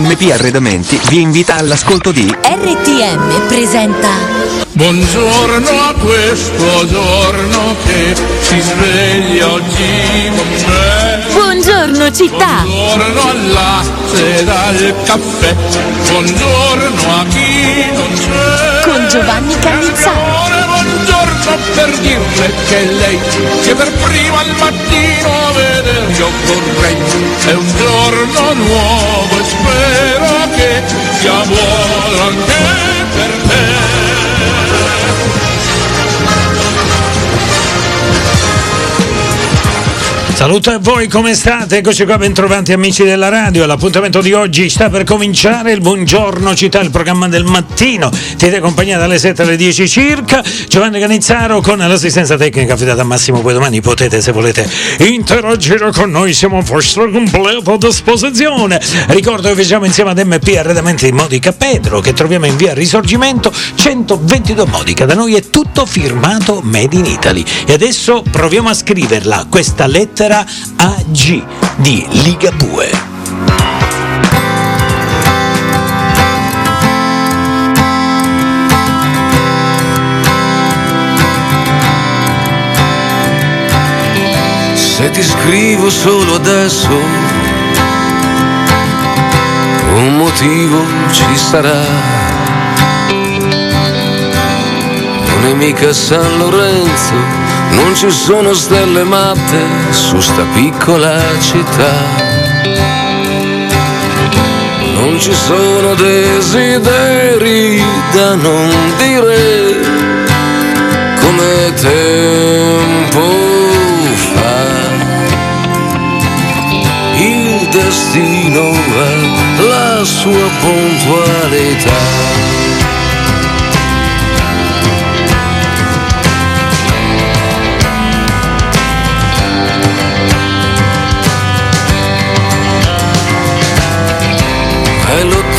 MP Arredamenti vi invita all'ascolto di RTM presenta Buongiorno a questo giorno che si sveglia oggi con me. Buongiorno città! Buongiorno al latte dal caffè. Buongiorno a chi non c'è. Con Giovanni Cannizzaro. Buongiorno per dirle che lei che per prima al mattino vedere io vorrei. È un giorno nuovo e spero che sia buono anche Saluto a voi, come state? Eccoci qua, bentrovati amici della radio. L'appuntamento di oggi sta per cominciare. Il buongiorno città, il programma del mattino. Tiene compagnia dalle 7 alle 10 circa. Giovanni Canizzaro con l'assistenza tecnica affidata a Massimo. Poi domani potete, se volete, interagire con noi. Siamo a vostra completa disposizione. Ricordo che facciamo insieme ad MP Arredamenti di Modica Pedro, che troviamo in via Risorgimento 122 Modica. Da noi è tutto firmato Made in Italy. E adesso proviamo a scriverla, questa lettera AG di Ligabue. Se ti scrivo solo adesso, un motivo ci sarà. Non è mica San Lorenzo, non ci sono stelle matte su sta piccola città. Non ci sono desideri da non dire come tempo fa. Il destino ha la sua puntualità.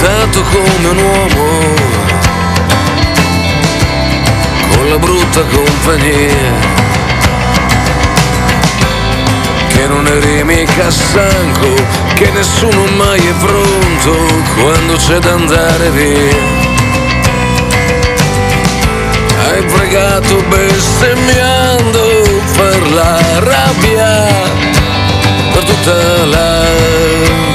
Hai lottato come un uomo con la brutta compagnia che non eri mica stanco, che nessuno mai è pronto quando c'è da andare via. Hai pregato bestemmiando per la rabbia, per tutta l'agonia,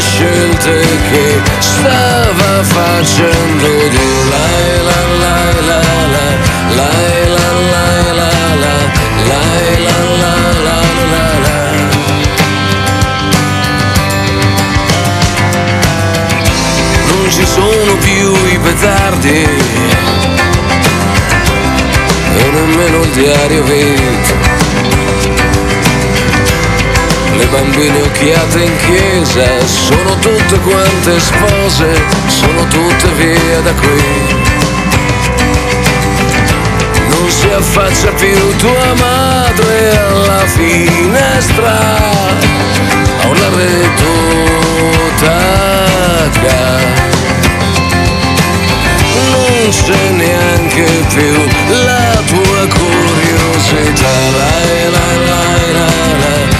scelte che stava facendo Dio. La la la la la. La la la la la, la la la la la la. Non ci sono più i petardi e nemmeno il diario vita. Le bambine occhiate in chiesa sono tutte quante spose, sono tutte via da qui. Non si affaccia più tua madre alla finestra a una retotacca non c'è neanche più la tua curiosità. La la la la la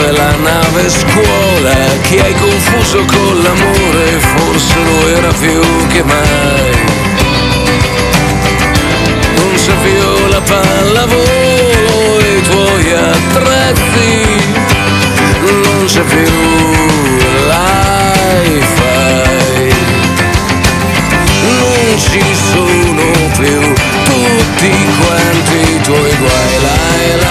e dove la nave scuola che hai confuso con l'amore forse lo era più che mai. Non c'è più la pallavolo e i tuoi attrezzi non c'è più l'hi-fi non ci sono più tutti quanti i tuoi guai la la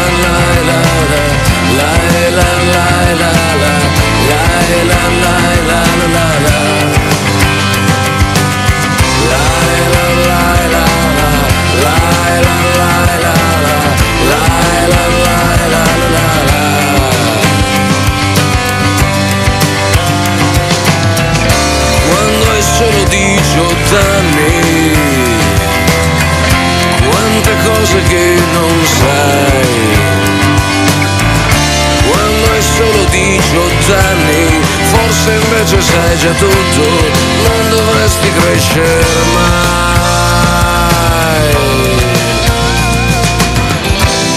solo 18 anni quante cose che non sai. Quando hai solo 18 anni la invece sai già tutto, non dovresti crescere mai.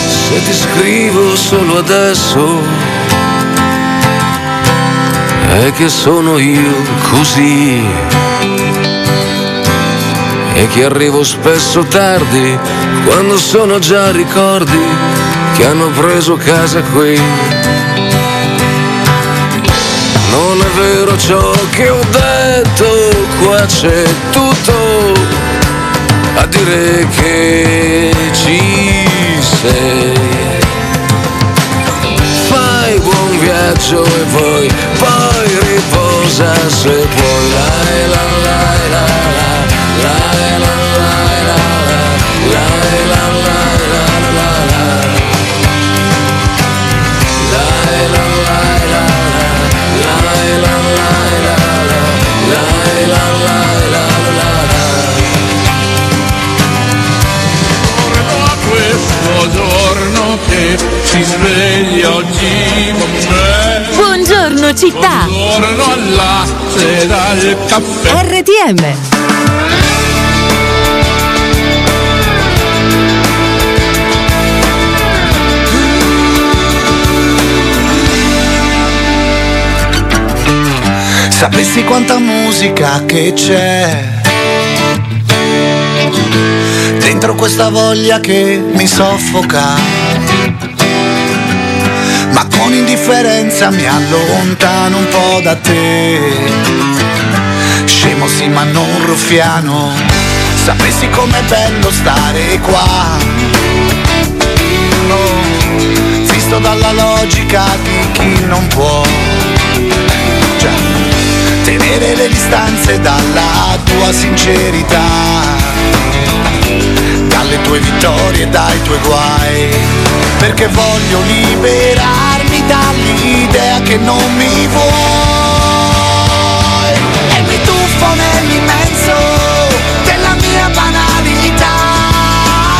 Se ti scrivo solo adesso, è che sono io così. E che arrivo spesso tardi, quando sono già ricordi che hanno preso casa qui. Vero ciò che ho detto, qua c'è tutto a dire che ci sei. Fai buon viaggio e poi, poi riposa se puoi. Lai, la, lai, la, la, lai, la, lai, la, la, lai, la, lai, la, giorno che si sveglia oggi con me. Buongiorno città. Buongiorno al latte dal caffè. RTM. Sapessi quanta musica che c'è dentro questa voglia che mi soffoca. Ma con indifferenza mi allontano un po' da te. Scemo sì ma non ruffiano. Sapessi com'è bello stare qua. No, visto dalla logica di chi non può. Già, tenere le distanze dalla tua sincerità, dalle tue vittorie e dai tuoi guai, perché voglio liberarmi dall'idea che non mi vuoi. E mi tuffo nell'immenso della mia banalità.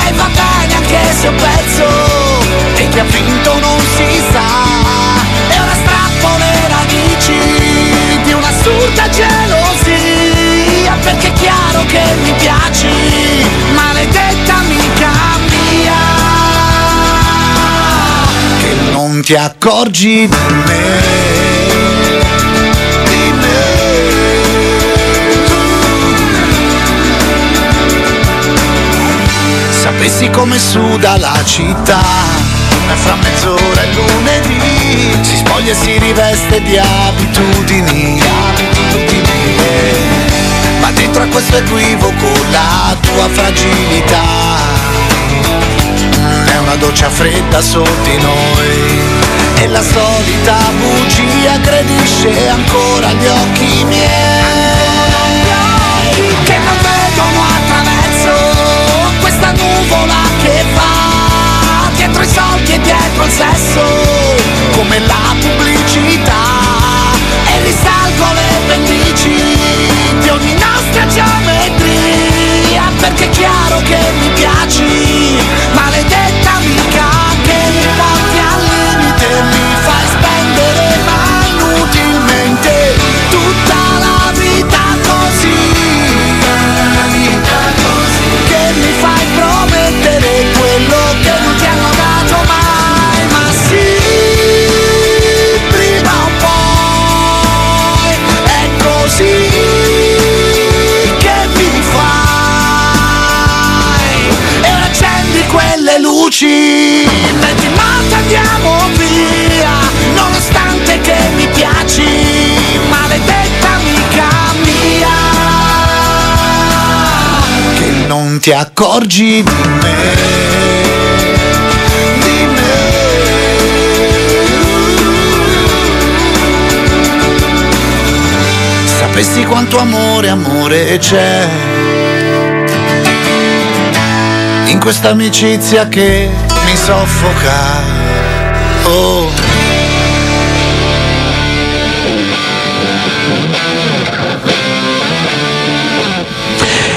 E va bene anche se ho perso e chi ha vinto non si sa. E ora strappo le radici di un'assurda gelosia perché è chiaro che mi piaci. Maledetta amica mia che non ti accorgi di me. Di sapessi come suda la città e fra mezz'ora e lunedì si spoglia e si riveste di abitudini. Eh, ma dentro a questo equivoco la tua fragilità. È una doccia fredda su di noi. E la solita bugia aggredisce ancora gli occhi miei. Che non vedono attraverso questa nuvola che va dietro i soldi e dietro il sesso. Come la pubblicità risalgo le pendici di ogni nostra geometria perché è chiaro che mi piaci maledetta in moto andiamo via nonostante che mi piaci maledetta amica mia. Che non ti accorgi di me. Sapessi quanto amore amore c'è questa amicizia che mi soffoca. Oh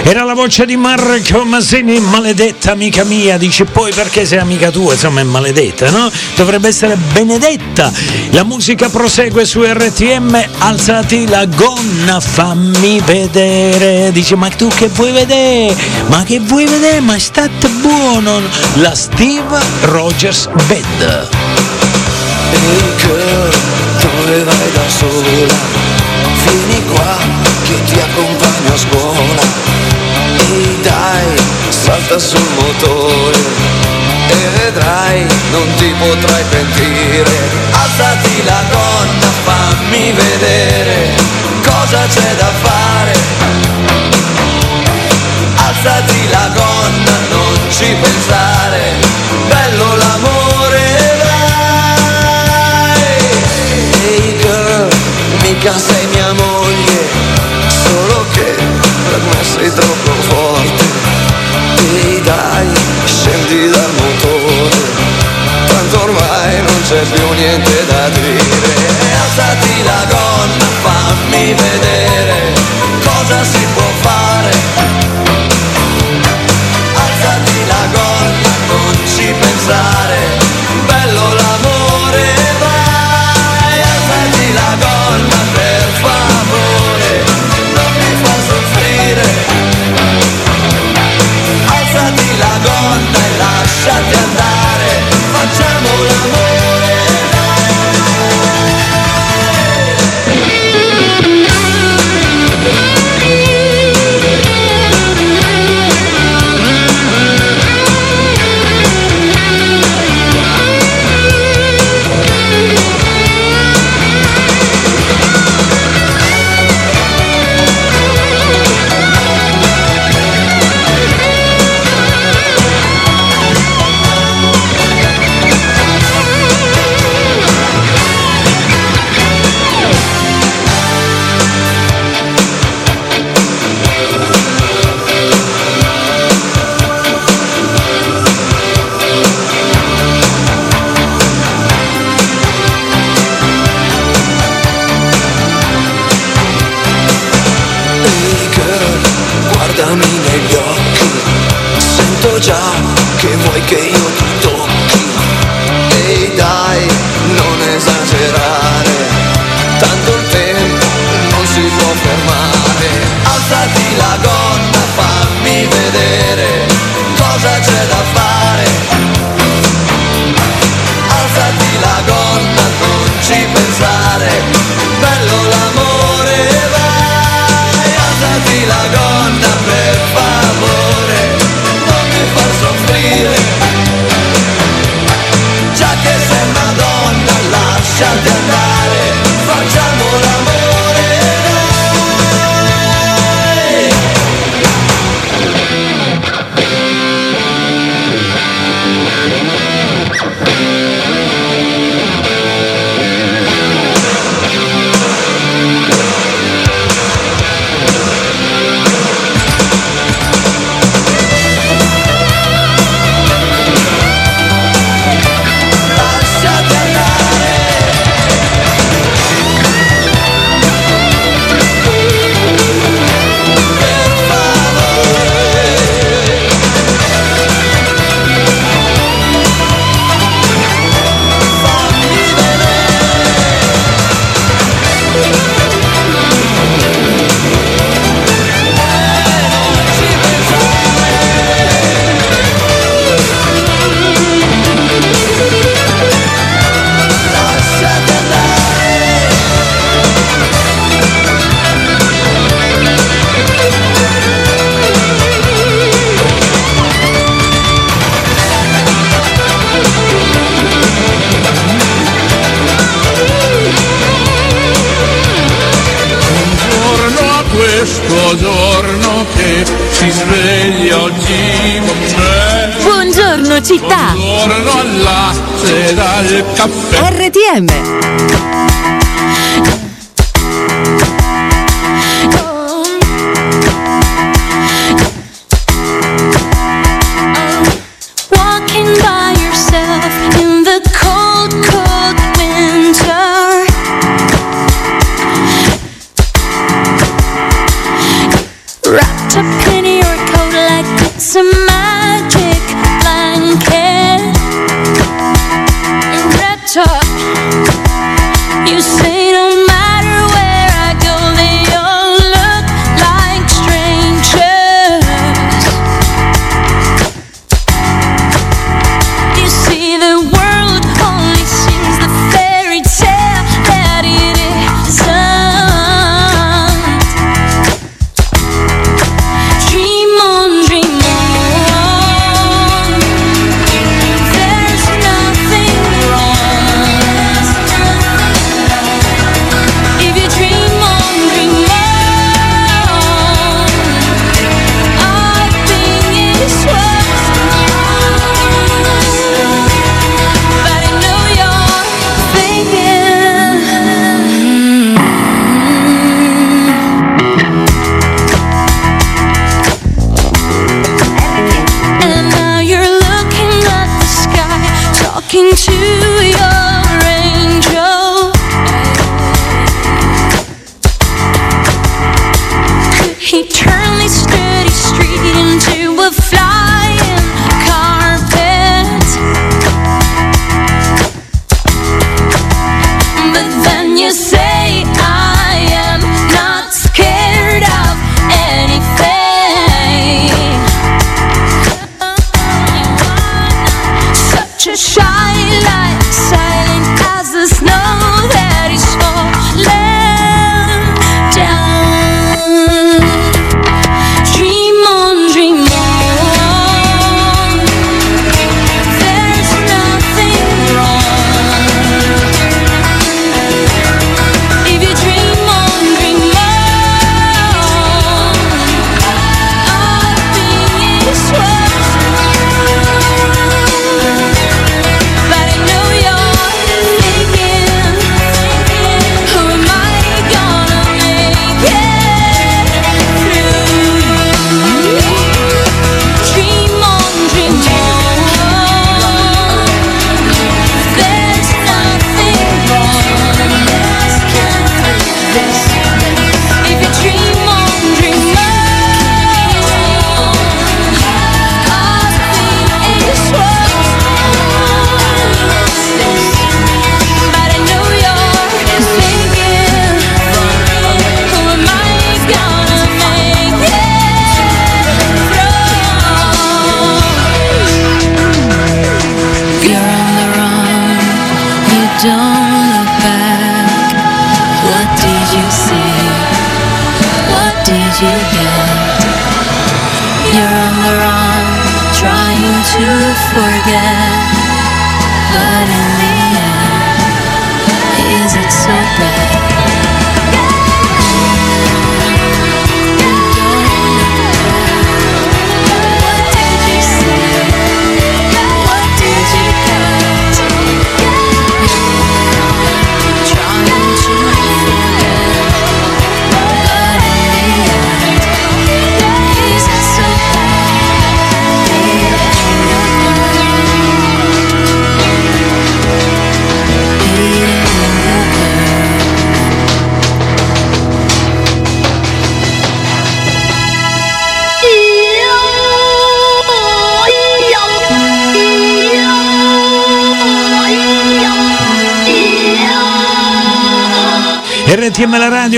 Era la voce di Marco Masini, maledetta amica mia, dice poi perché sei amica tua, insomma è maledetta, no? Dovrebbe essere benedetta. La musica prosegue su RTM, alzati la gonna, fammi vedere. Dice ma tu che vuoi vedere? Ma che vuoi vedere? Ma state buono. La Steve Rogers girl, dove vai da sola? Vieni qua che ti accompagno a scuola dai, salta sul motore E vedrai, non ti potrai pentire. Alzati la gonna, fammi vedere Cosa c'è da fare. Alzati la gonna, non ci pensare. Bello l'amore, vai Ehi girl, mica sei me sei troppo forte. Ehi dai, scendi dal motore. Tanto ormai non c'è più niente da dire. Alzati la gonna, fammi vedere Cosa si può fare. Alzati la gonna, non ci pensare adiantar.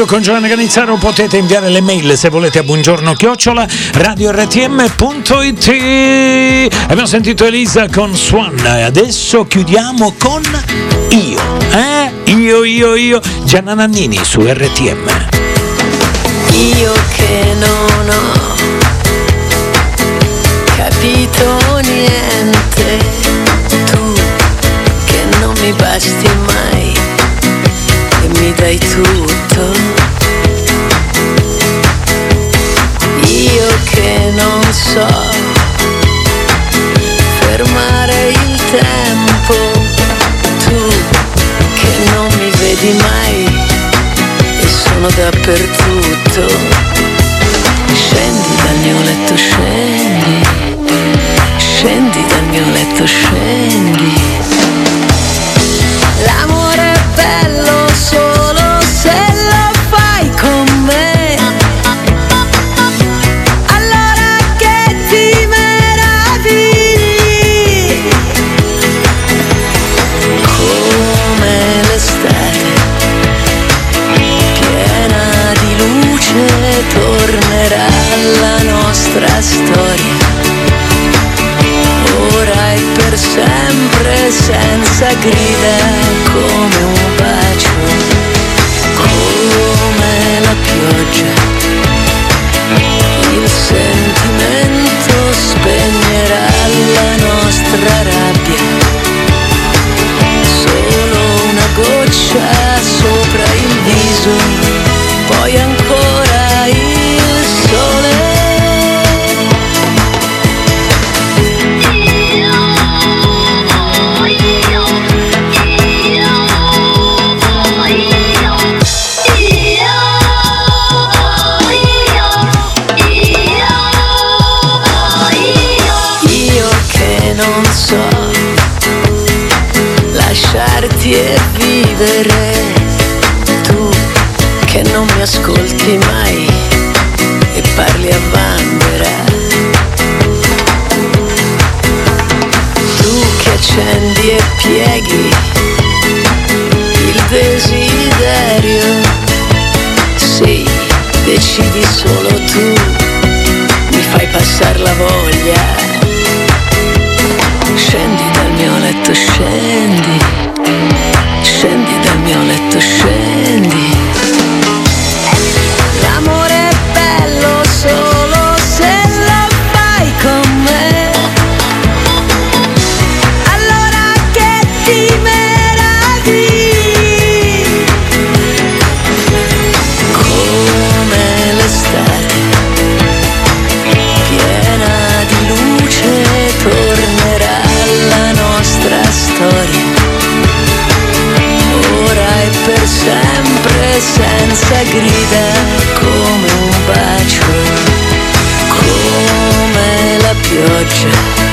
con Giovanni Canizzaro potete inviare le mail se volete a buongiorno chiocciola radiortm.it abbiamo sentito Elisa con Swan e adesso chiudiamo con io eh? io io io. Gianna Nannini su RTM io che non ho capito niente tu che non mi basti mai e mi dai tu so fermare il tempo, tu che non mi vedi mai e sono dappertutto. Scendi dal mio letto, scendi, scendi dal mio letto, scendi senza lasciarti e vivere, tu che non mi ascolti mai e parli a vanvera. Tu che accendi e pieghi il desiderio, sì, decidi solo tu, mi fai passare la voglia. Scendi dal mio letto, scendi, scendi dal mio letto, scendi. L'amore senza grida come un bacio, come la pioggia.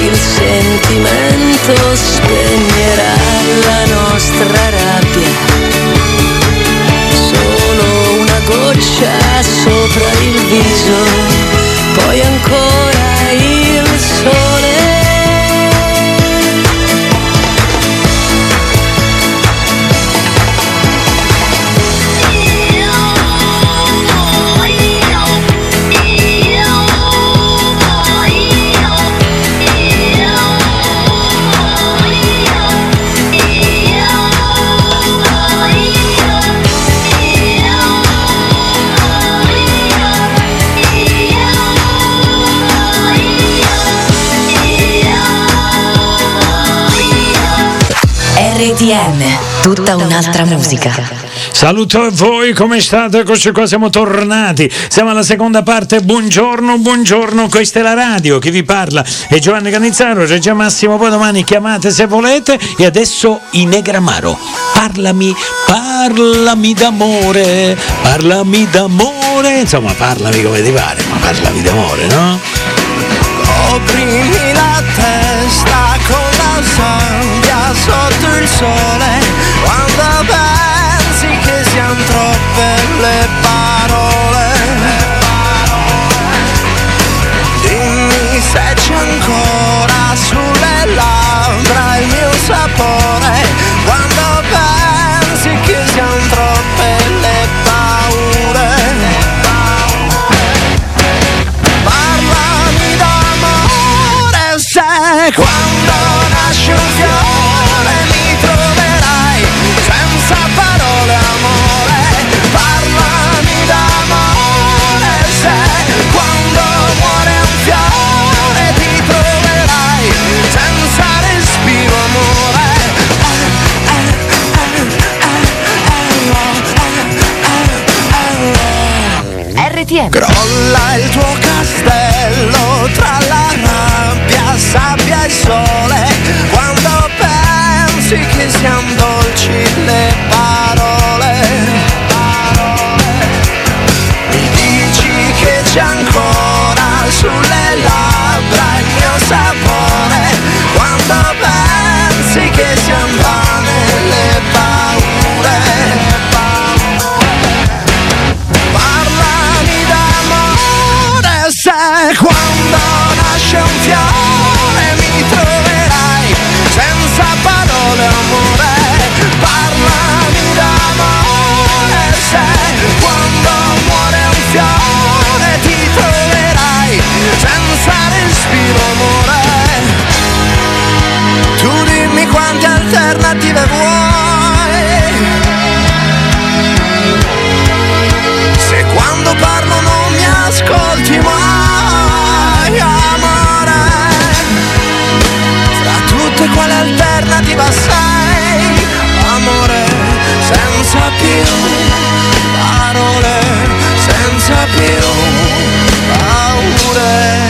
Il sentimento spegnerà la nostra rabbia. Solo una goccia sopra il viso, poi ancora tutta un'altra musica. Saluto a voi, come state? Eccoci qua, siamo tornati. Siamo alla seconda parte. Buongiorno, buongiorno, questa è la radio. Chi vi parla è Giovanni Canizzaro, Regia Massimo. Poi domani chiamate se volete. E adesso Inegramaro. Parlami, parlami d'amore, parlami d'amore. Insomma, parlami come ti pare, ma parlami d'amore, no? Coprimi la testa con la sabbia sotto il sole Quando pensi che siano troppe le parole. Dimmi se c'è ancora sulle labbra il mio sapore Crolla il tuo castello tra la rabbia, sabbia e sole. Quando pensi che siano dolci le parole Mi dici che c'è ancora sulle labbra il mio sapore. Quando pensi che siano vane le paure alternative vuoi? Se quando parlo non mi ascolti mai, amore, fra tutte quale alternativa sei, amore, senza più parole, senza più paure.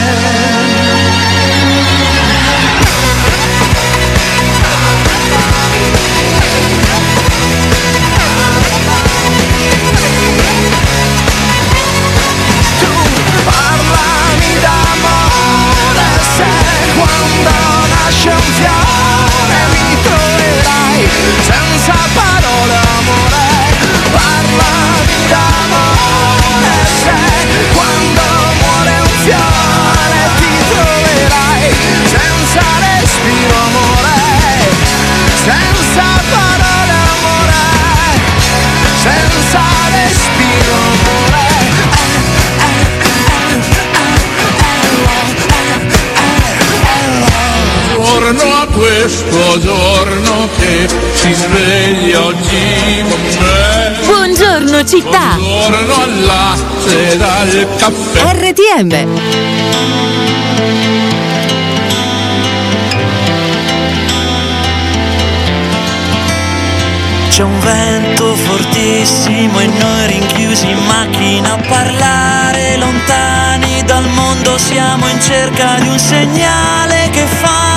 latte dal caffè. RTM. C'è un vento fortissimo e noi rinchiusi in macchina a parlare lontani dal mondo siamo in cerca di un segnale che fa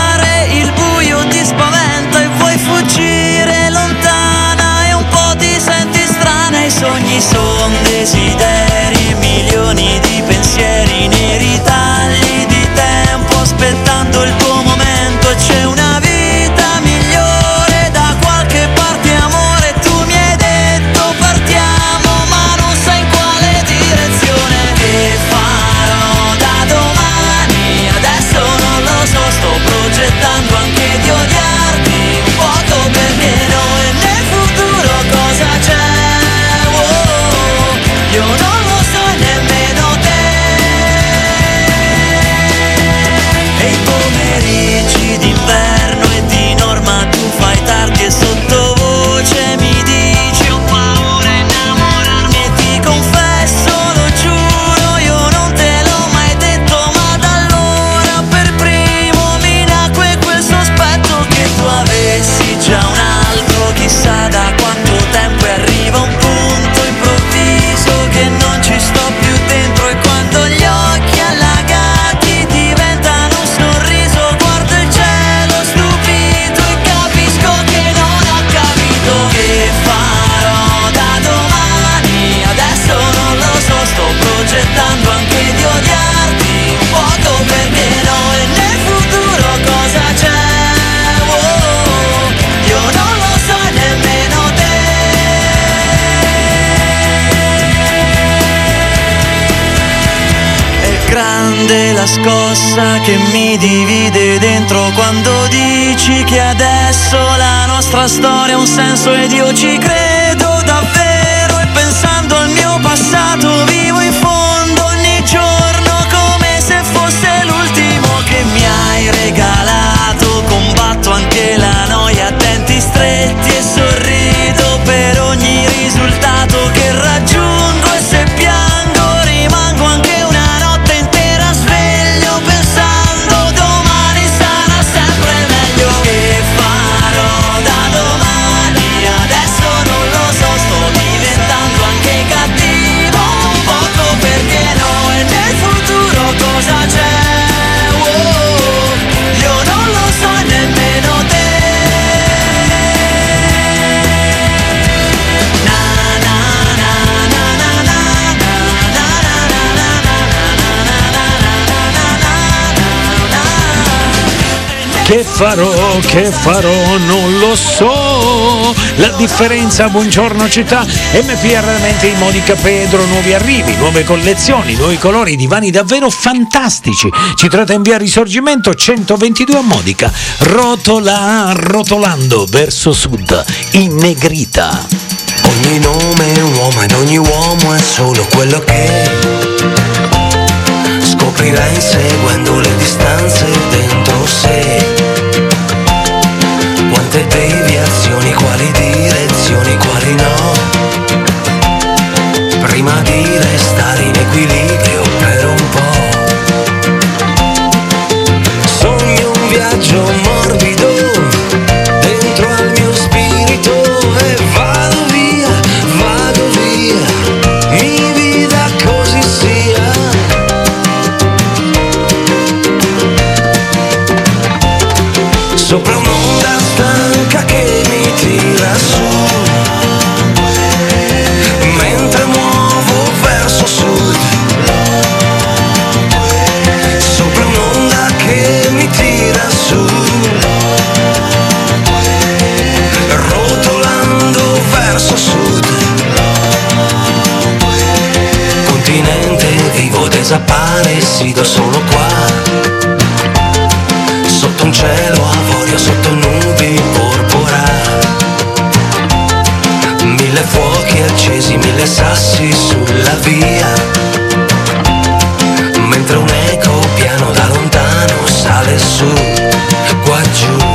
scossa che mi divide dentro quando dici che adesso la nostra storia ha un senso ed io ci credo davvero. E pensando al mio passato vivo che farò, che farò, non lo so. La differenza, buongiorno città, MPR Mente in Monica Pedro, nuovi arrivi, nuove collezioni, nuovi colori, divani davvero fantastici. Ci trovate in via Risorgimento 122 a Modica, rotola, rotolando verso sud, in negrita. Ogni nome è un uomo ed ogni uomo è solo quello che scoprirai seguendo le distanze dentro sé. Quante deviazioni, quali direzioni, quali no. Prima di restare in equilibrio per un po' Sogno un viaggio morbido Dentro al mio spirito e vado via, vado via. Mi vida così sia. Sopra un scappare, sido solo qua. Sotto un cielo avorio, sotto nubi porpora. Mille fuochi accesi, mille sassi sulla via. Mentre un eco piano da lontano sale su, qua giù.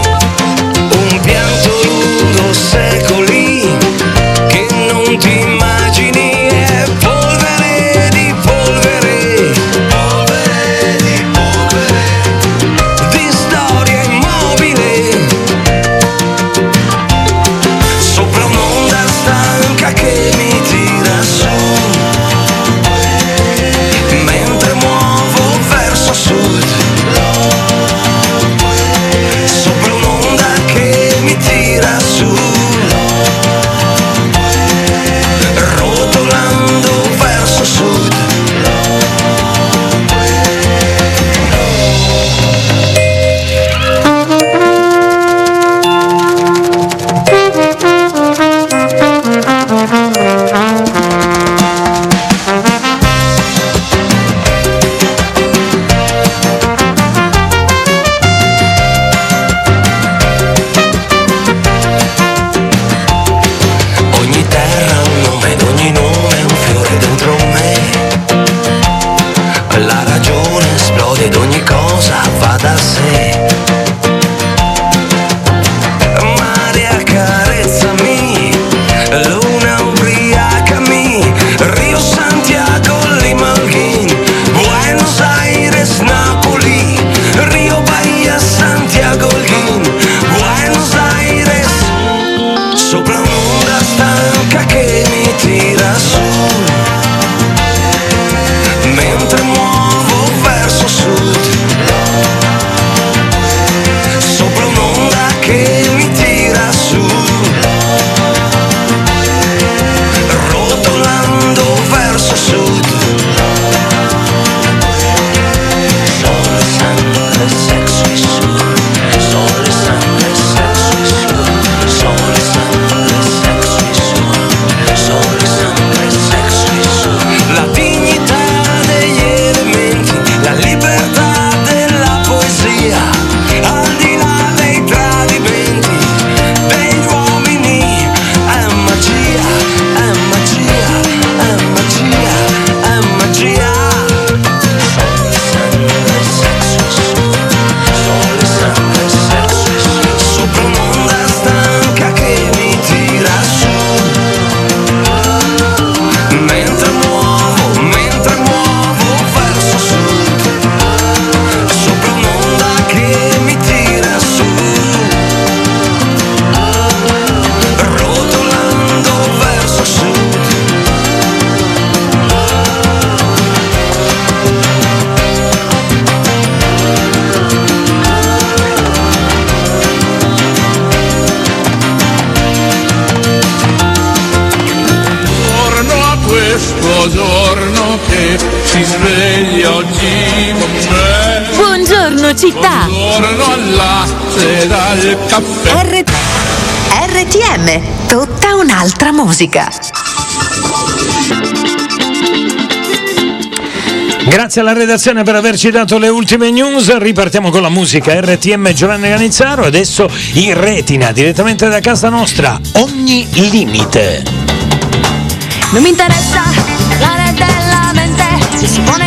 musica. Grazie alla redazione per averci dato le ultime news. Ripartiamo con la musica RTM Giovanni Canizzaro. Adesso in retina, direttamente da casa nostra, ogni limite. Non mi interessa la rete e la mente, si pone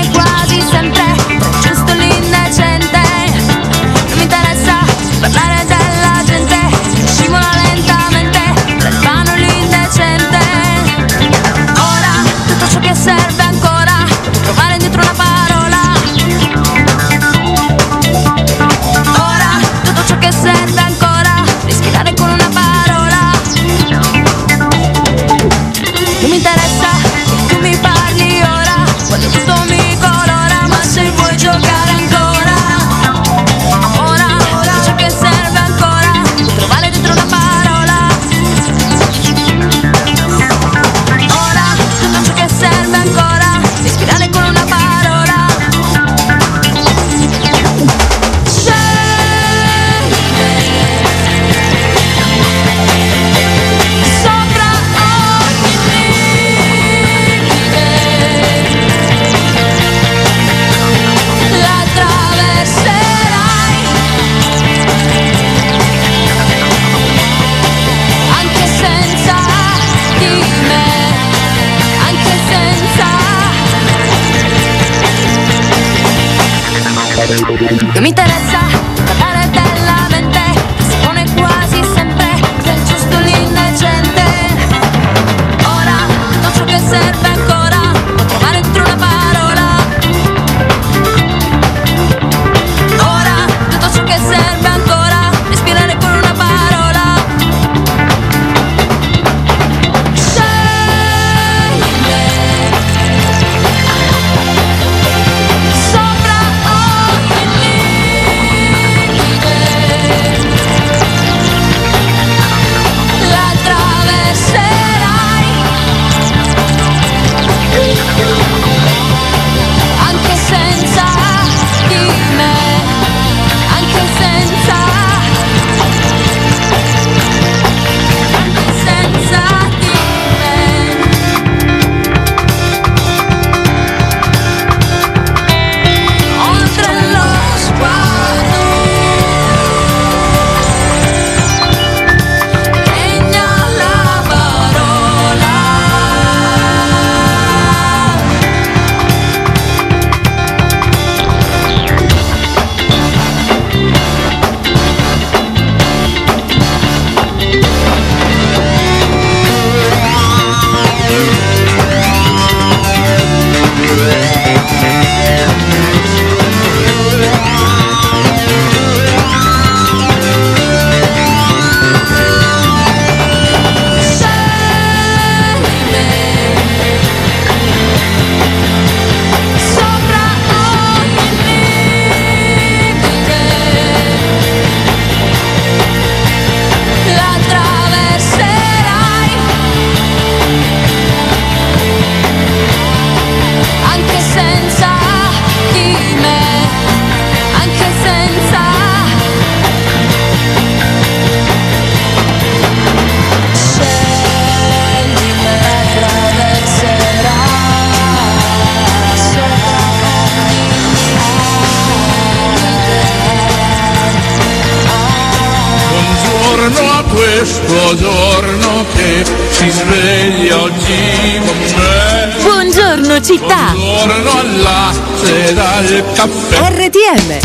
caffè. RTM.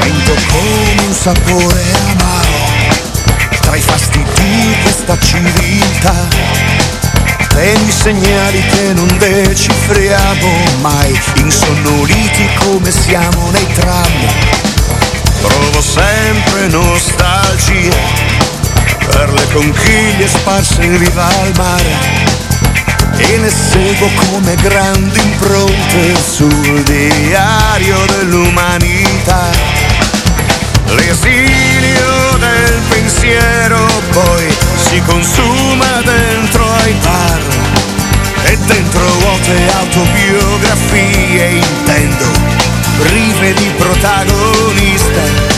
Sento come un sapore amaro tra i fasti di questa civiltà. Temi segnali che non decifriamo mai, insonnoliti come siamo nei tram. Provo sempre nostalgia per le conchiglie sparse in riva al mare e ne seguo come grandi impronte sul diario dell'umanità. L'esilio del pensiero poi si consuma dentro ai bar e dentro vuote autobiografie intendo, prive di protagonista.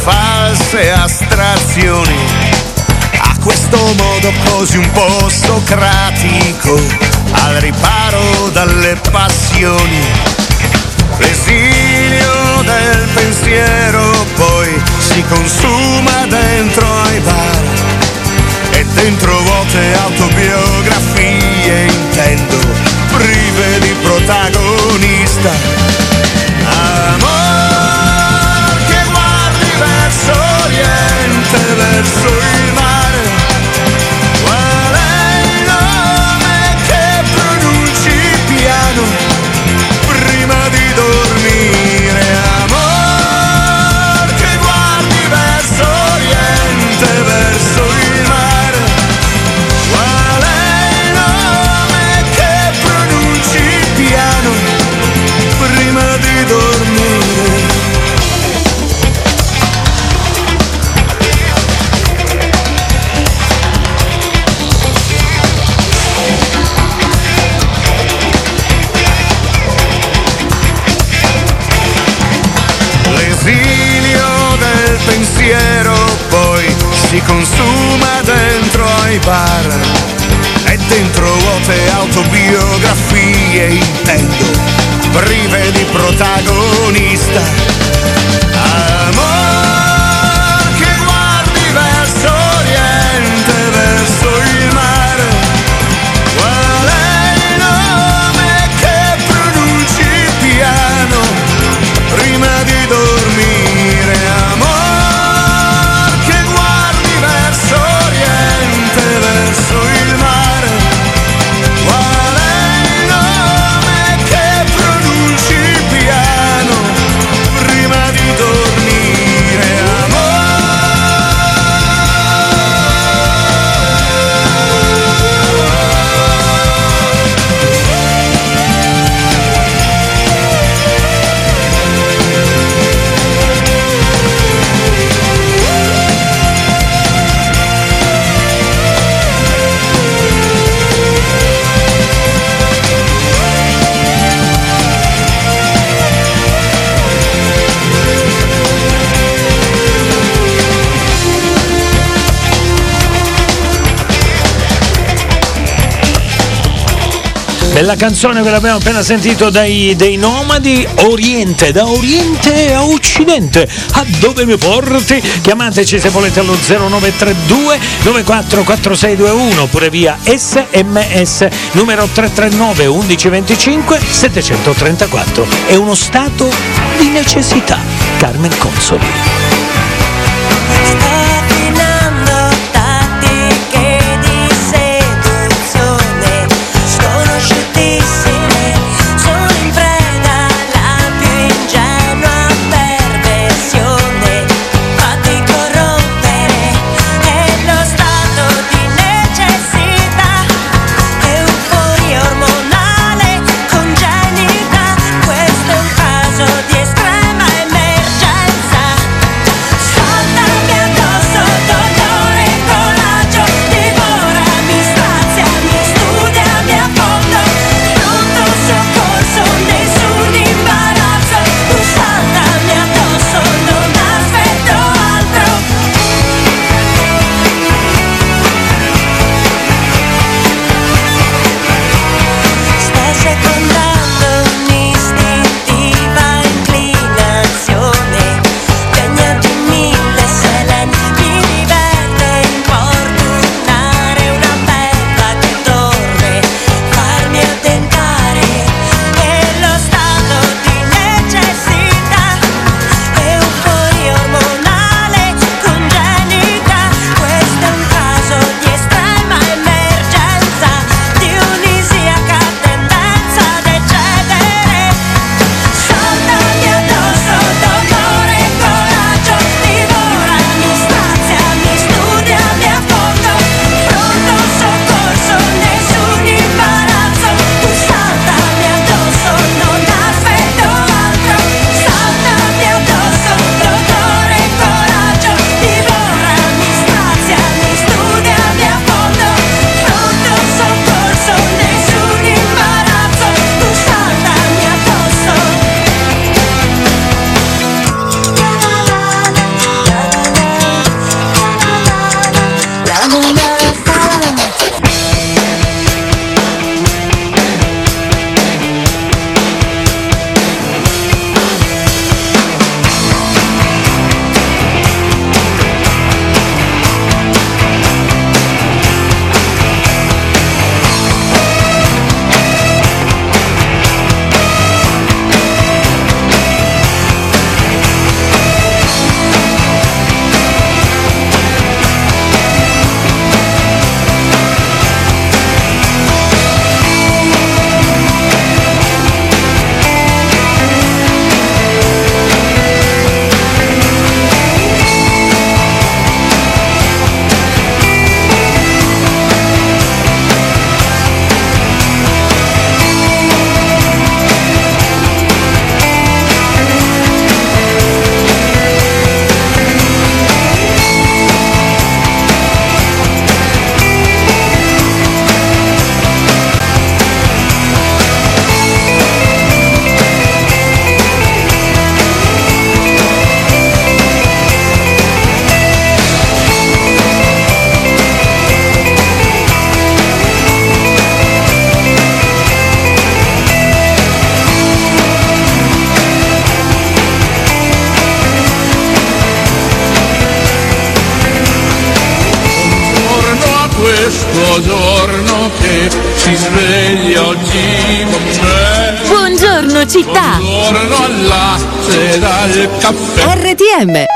False astrazioni, a questo modo così un po' socratico, al riparo dalle passioni. L'esilio del pensiero poi si consuma dentro ai bar e dentro vuote autobiografie intendo, prive di protagonista. Amor oriente, autobiografie intendo prive di protagonista Bella canzone che l'abbiamo appena sentito dai, dei nomadi Oriente, da Oriente a Occidente. A dove mi porti? Chiamateci se volete allo 0932 944621 oppure via sms numero 339 1125 734. È uno stato di necessità. Carmen Consoli. 太美。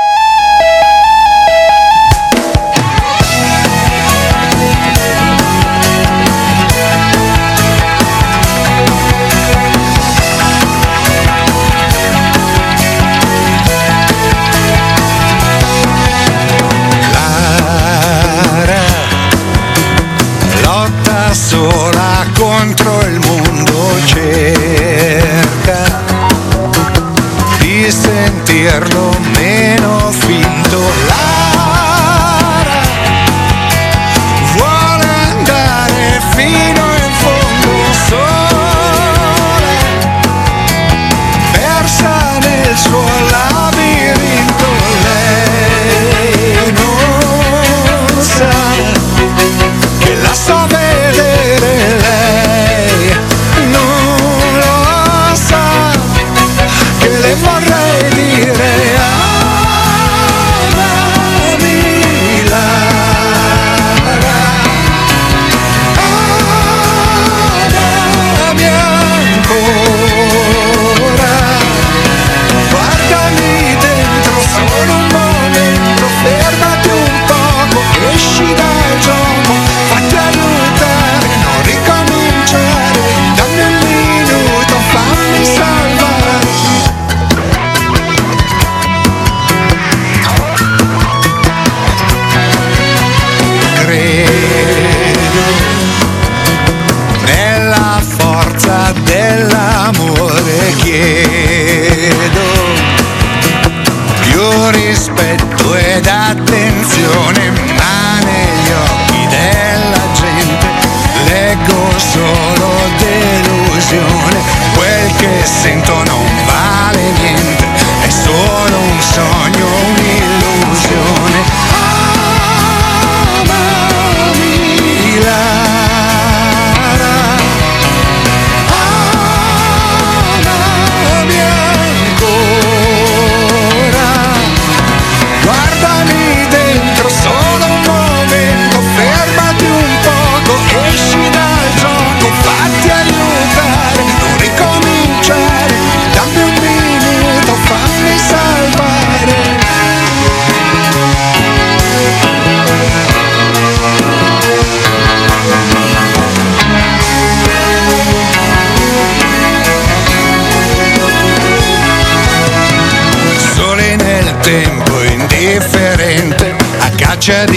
Chad.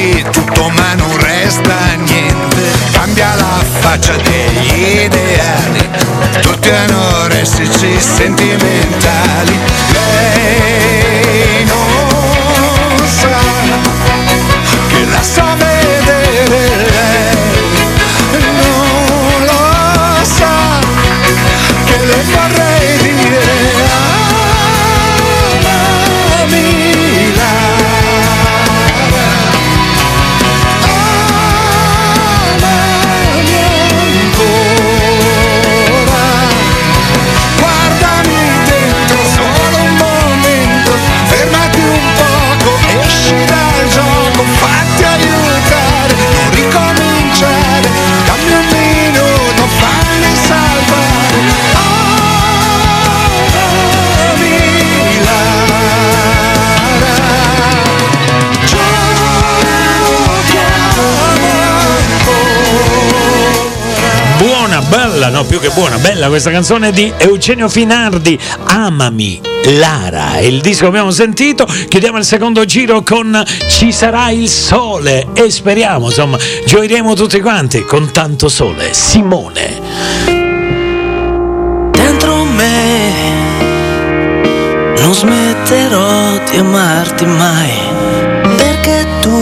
bella, no, più che buona, bella questa canzone di Eugenio Finardi, Amami Lara, il disco che abbiamo sentito. Chiudiamo il secondo giro con Ci sarà il sole e speriamo, insomma, gioiremo tutti quanti con tanto sole. Simone. Dentro me non smetterò di amarti mai perché tu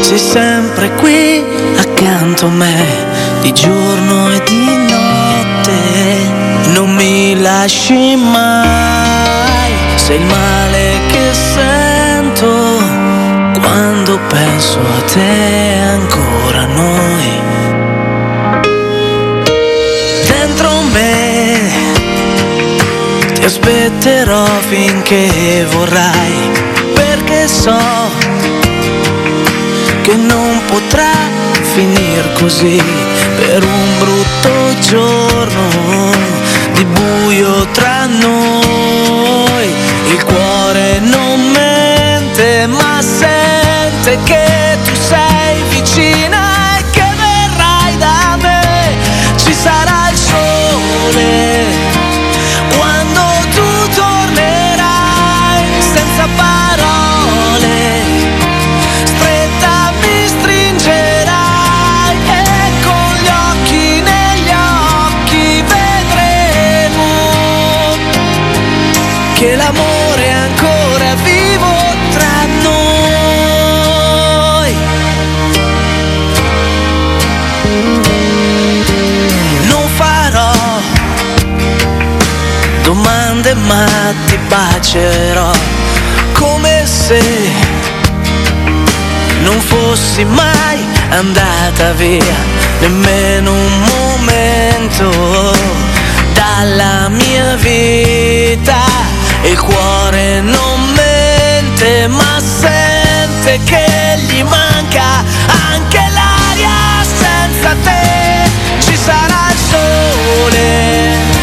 sei sempre qui accanto a me di giorno e di notte, non mi lasci mai, sei il male che sento quando penso a te ancora noi. Dentro me ti aspetterò finché vorrai, perché so che non potrà finir così per un brutto giorno di buio tra noi. Il cuore non mente ma sente che tu sei vicina ma ti bacerò come se non fossi mai andata via nemmeno un momento dalla mia vita. Il cuore non mente ma sente che gli manca anche l'aria. Senza te ci sarà il sole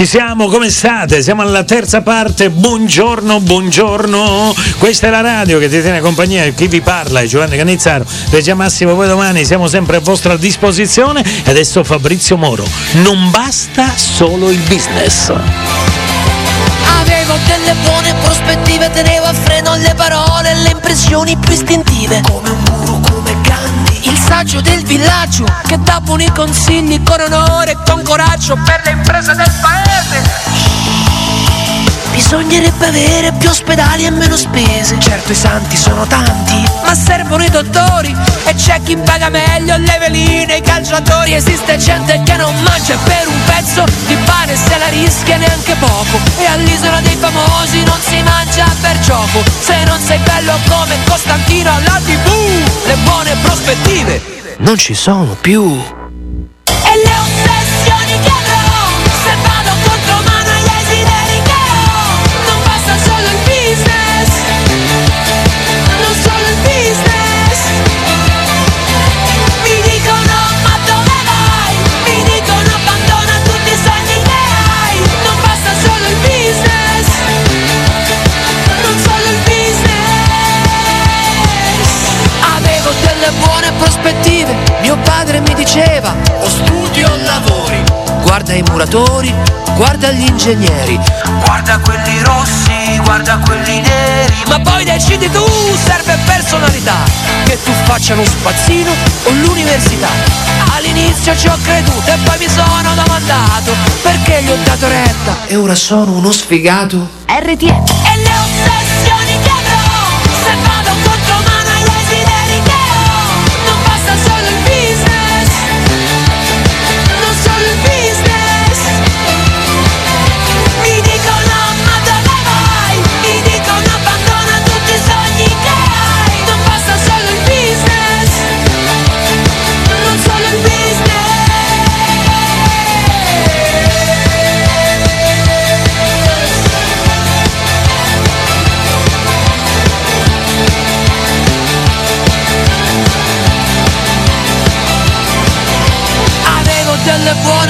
Ci siamo, come state? Siamo alla terza parte. Buongiorno, buongiorno. Questa è la radio che ti tiene compagnia. Chi vi parla è Giovanni Canizzaro. Regia Massimo, poi domani siamo sempre a vostra disposizione. E adesso Fabrizio Moro. Non basta solo il business. Avevo delle buone prospettive, tenevo a freno le parole, le impressioni più istintive. Come un guru, come Gandhi. Il saggio del villaggio che dà buoni consigli con onore e con coraggio per le imprese del paese. Bisognerebbe avere più ospedali e meno spese. Certo i santi sono tanti, ma servono i dottori e c'è chi paga meglio le veline, i calciatori. Esiste gente che non mangia per un pezzo di pane se la rischia neanche poco. E all'isola dei famosi non si mangia per gioco. Se non sei bello come Costantino alla tv, le buone prospettive non ci sono più. E le ossessioni Padre mi diceva O studi o lavori Guarda i muratori, guarda gli ingegneri Guarda quelli rossi, guarda quelli neri. Ma poi decidi tu, serve personalità Che tu faccia lo spazzino o l'università. All'inizio ci ho creduto e poi mi sono domandato Perché gli ho dato retta? E ora sono uno sfigato. RTL e le ossessioni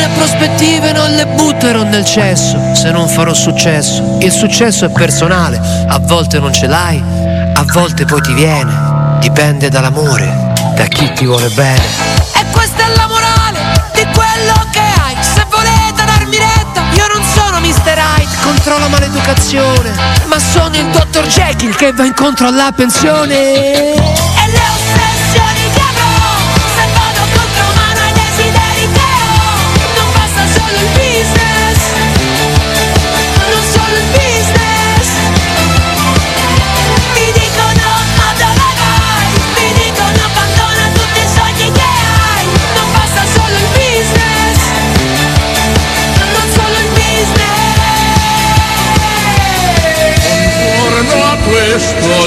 buone prospettive non le butterò nel cesso se non farò successo. Il successo è personale, a volte non ce l'hai, a volte poi ti viene. Dipende dall'amore, da chi ti vuole bene. E questa è la morale di quello che hai. Se volete darmi retta, io non sono Mr. Hyde contro la maleducazione, ma sono il dottor Jekyll che va incontro alla pensione. E le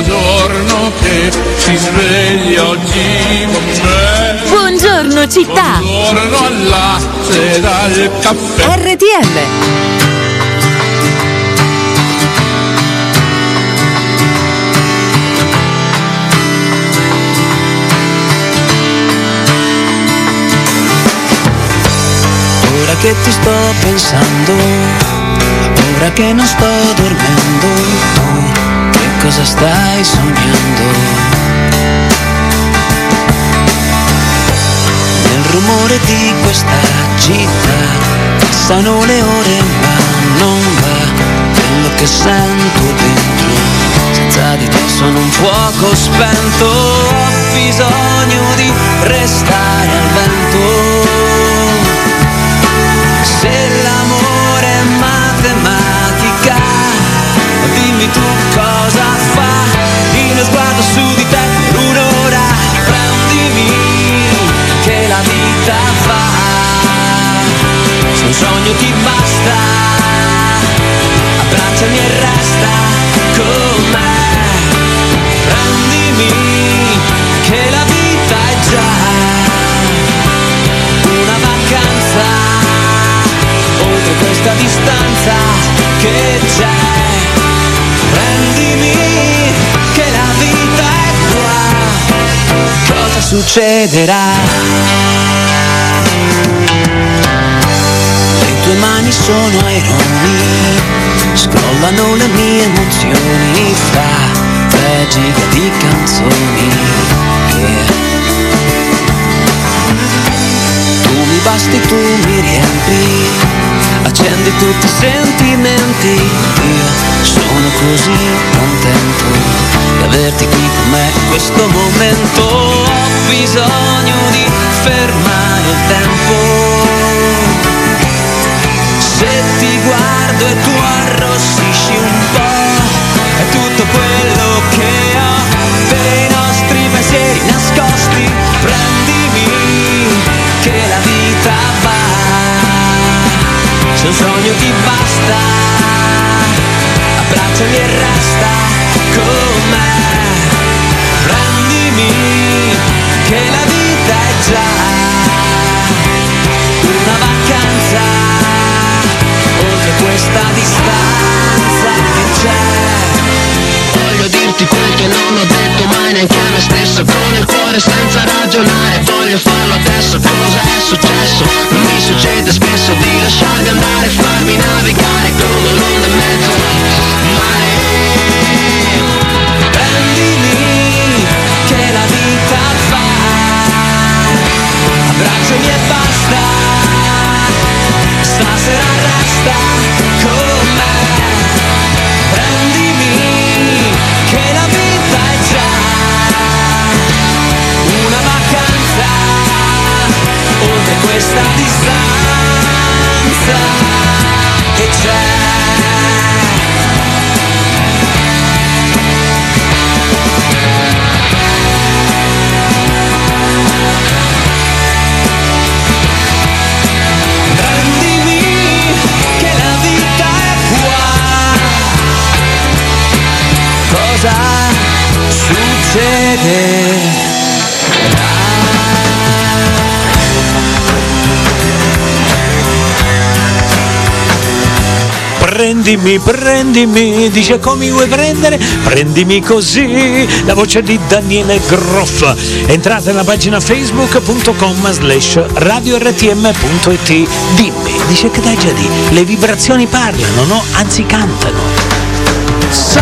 giorno che si sveglia oggi con me. Buongiorno città. Buongiorno al latte dal caffè. RTM. Ora che ti sto pensando, ora che non sto dormendo, tu cosa stai sognando? Nel rumore di questa città passano le ore ma non va quello che sento dentro. Senza di te sono un fuoco spento, ho bisogno di restare al vento. Se dimmi tu cosa fa. Mio sguardo su di succederà? Le tue mani sono aironi, scrollano le mie emozioni fra tre giga di canzoni. Yeah. Tu mi basti, tu mi riempi, accendi tutti i sentimenti. Io sono così contento di averti qui con me in questo momento. Ho bisogno di fermare il tempo. Se ti guardo e tu arrossisci un po', è tutto quello che ho per i nostri pensieri nascosti. Prendimi che la vita va, se un sogno ti basta, abbracciami e resta con me. Prendimi che la vita è già una vacanza oltre questa distanza che c'è. Voglio dirti quel che non ho detto mai neanche a me stesso Con il cuore senza ragionare Voglio farlo adesso Cosa è successo? Non mi succede spesso di lasciarmi andare farmi navigare come un'onda in mezzo mare. Prendimi che la vita fa. Abbracciami e basta. Stasera resta con questa distanza che c'è Cosa succede? Prendimi, prendimi, dice come vuoi prendere? Prendimi così, la voce di Daniele Groff. Entrate nella pagina facebook.com slash radiortm.it Dimmi, dice che dai già di, le vibrazioni parlano, no? Anzi cantano. Sai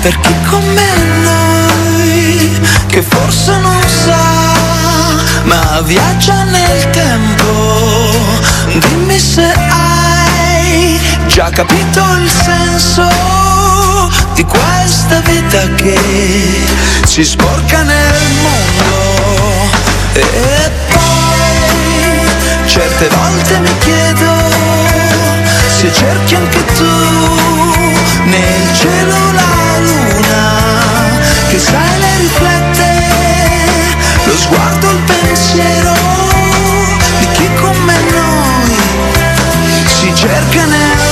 perché con me noi che forse non sa ma viaggia nel tempo dimmi se hai già capito il senso di questa vita che si sporca nel mondo. E poi certe volte mi chiedo se cerchi anche tu nel cielo la luna che sai le riflette lo sguardo, il pensiero di chi come noi si cerca nel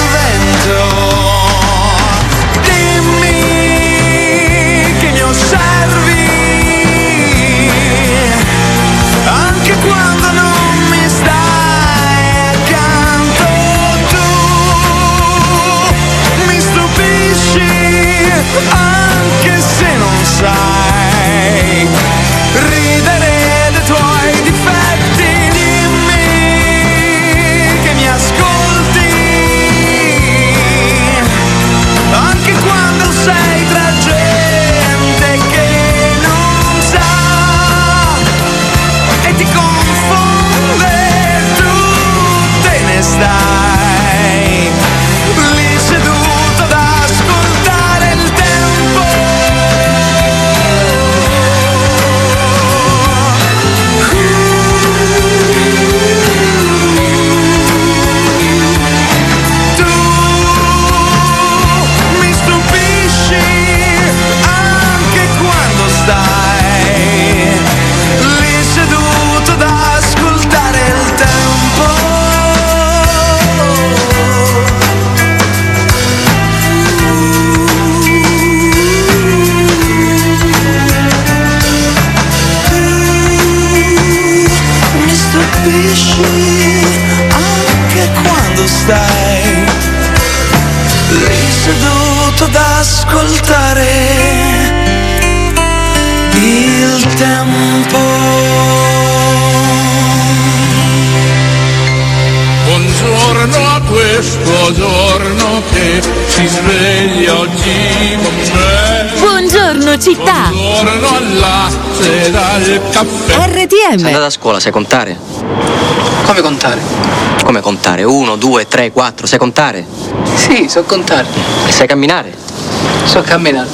anche città. Buongiorno al latte dal caffè. Sei RTM. andata a scuola, sai contare? Come contare? Come contare? Uno, due, tre, quattro, sai contare? Sì, so contare. E sai camminare? So camminare.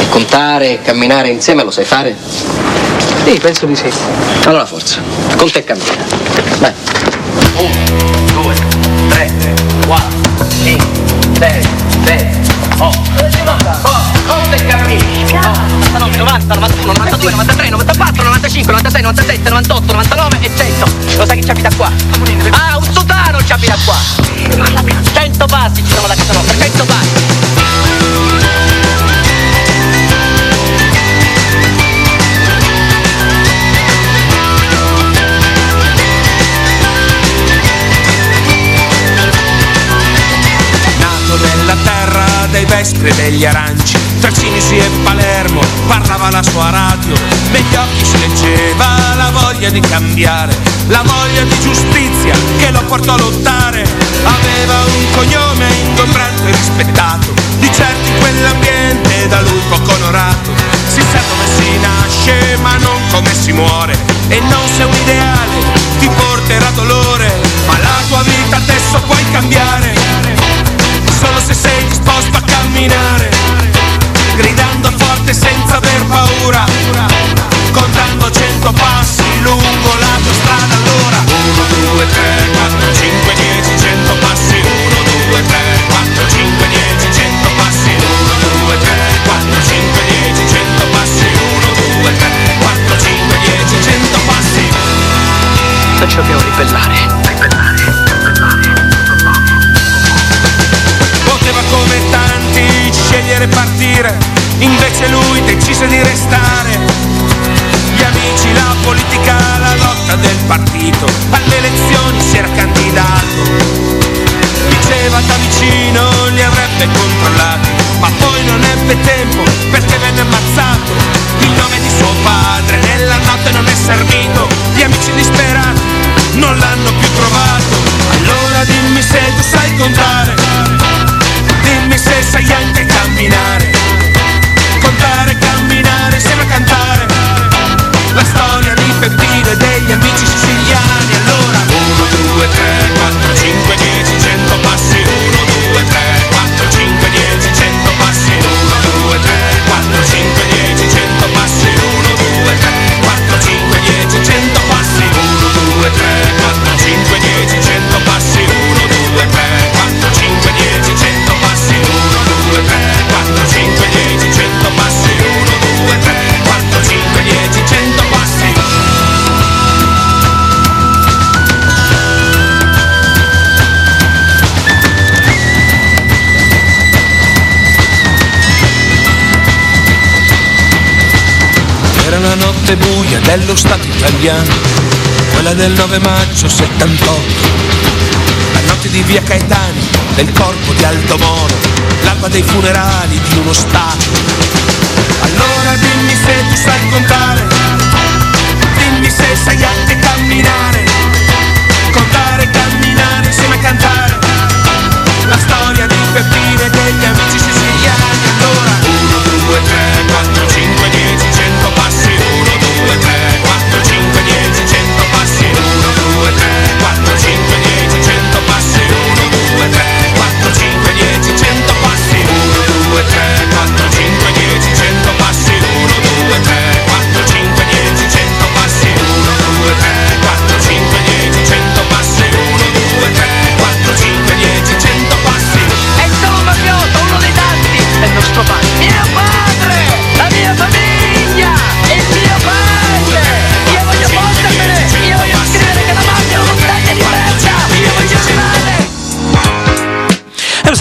E contare e camminare insieme lo sai fare? Sì, penso di sì. Allora forza, conta e cammina. Vai. Uno, due, tre, quattro, cinque, sei, sette, otto. Conta e cammini. 99, 90, 91, 92, 93, 94, 95, 96, 97, 98, 99 e 100. Lo sai chi ci abita qua? Ah, un sotano ci abita qua. 100 passi ci sono da casa nostra, 100 passi. Nato nella terra dei vespri e degli aranci, tra Cinisi e Palermo parlava la sua radio, negli occhi si leggeva la voglia di cambiare, la voglia di giustizia che lo portò a lottare. Aveva un cognome ingombrante e rispettato, di in quell'ambiente da lui poco onorato. Si sa come si nasce ma non come si muore, e non se un ideale ti porterà dolore, ma la tua vita adesso puoi cambiare solo se sei disposto a camminare, gridando forte senza aver paura, contando cento passi lungo la tua strada allora. 1, 2, 3, 4, 5, 10, 100 passi, 1, 2, 3, 4, 5, 10, 100 passi, 1, 2, 3, 4, 5, 10, 100 passi, 1, 2, 3, 4, 5, 10, 100 passi. Noi ci dobbiamo ribellare. Poteva come tanti scegliere partire, invece lui decise di restare. Gli amici, la politica, la lotta del partito, alle elezioni si era candidato. Diceva da vicino li avrebbe controllati, ma poi non ebbe tempo perché venne ammazzato. Il nome di suo padre nella notte non è servito, gli amici disperati non l'hanno più trovato. Allora dimmi se tu sai contare, dimmi se sai anche camminare. Contare, camminare, a cantare. La storia di Peppino e degli amici siciliani. Allora 1, 2, 3, 4, 5, 10, 100 passi. Buia dello Stato italiano, quella del 9 maggio 78. La notte di via Caetani, del corpo di Aldo Moro, l'alba dei funerali di uno Stato. Allora dimmi se tu sai contare, dimmi se sai anche camminare, contare, camminare, insieme a cantare. La storia di Peppino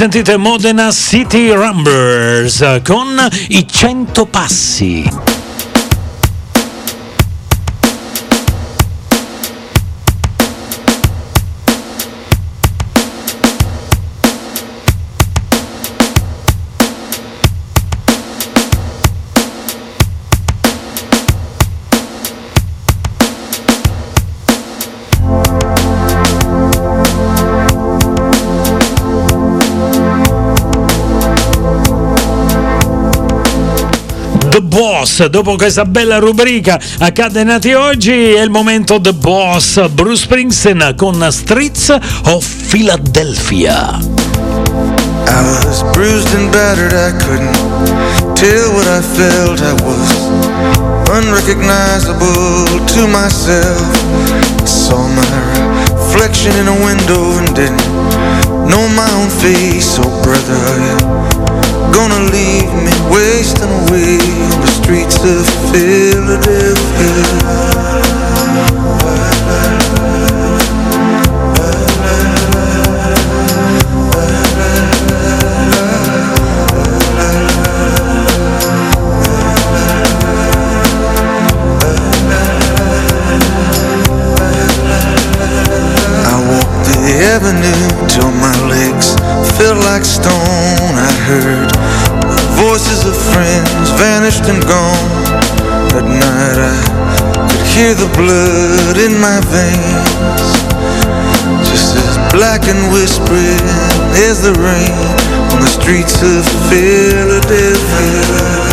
sentite Modena City Rumbers con i 100 passi. Boss, dopo questa bella rubrica accade nati oggi, è il momento The Boss, Bruce Springsteen con Streets of Philadelphia. I was bruised and battered, I couldn't tell what I felt. I was unrecognizable to myself. I saw my reflection in a window and didn't know my own face. Oh, brother, gonna leave me wasting away on the streets of Philadelphia? Blood in my veins, just as black and whispering as the rain on the streets of Philadelphia.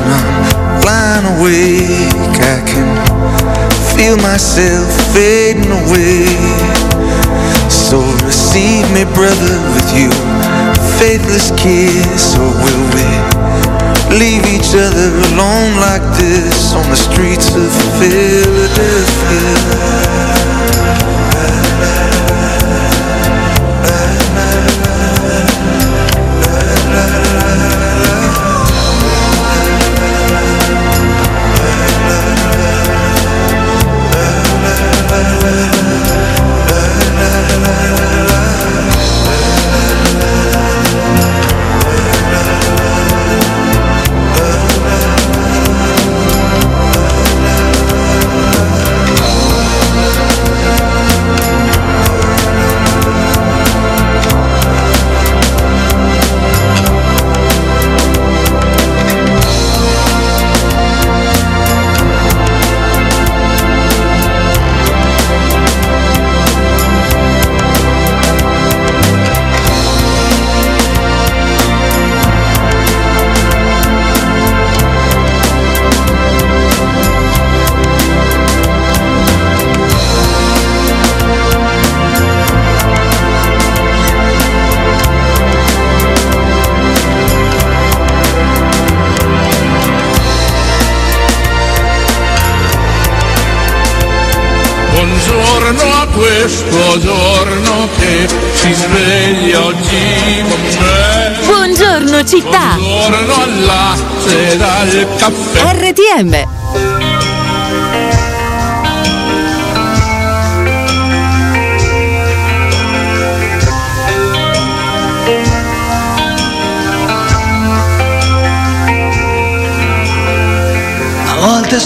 I'm lying awake I can feel myself fading away. So receive me, brother, with you. Faithless kiss, or will we Leave each other alone like this On the streets of Philadelphia?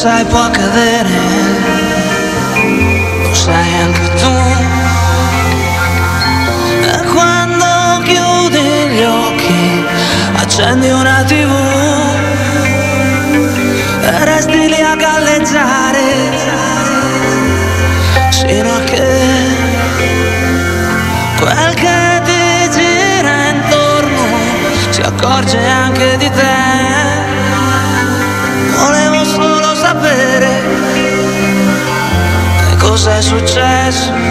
sidewalk of that successo.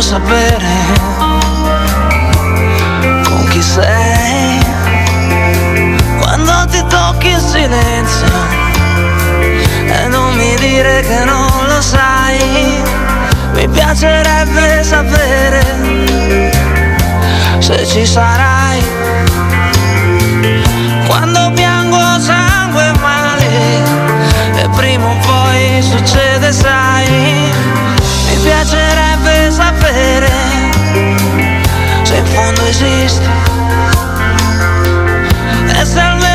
sapere con chi sei. Quando ti tocchi in silenzio e non mi dire che non lo sai, mi piacerebbe sapere se ci sarai. Quando piango sangue e male e prima o poi succede, sai, mi piacerebbe onde existe essa lei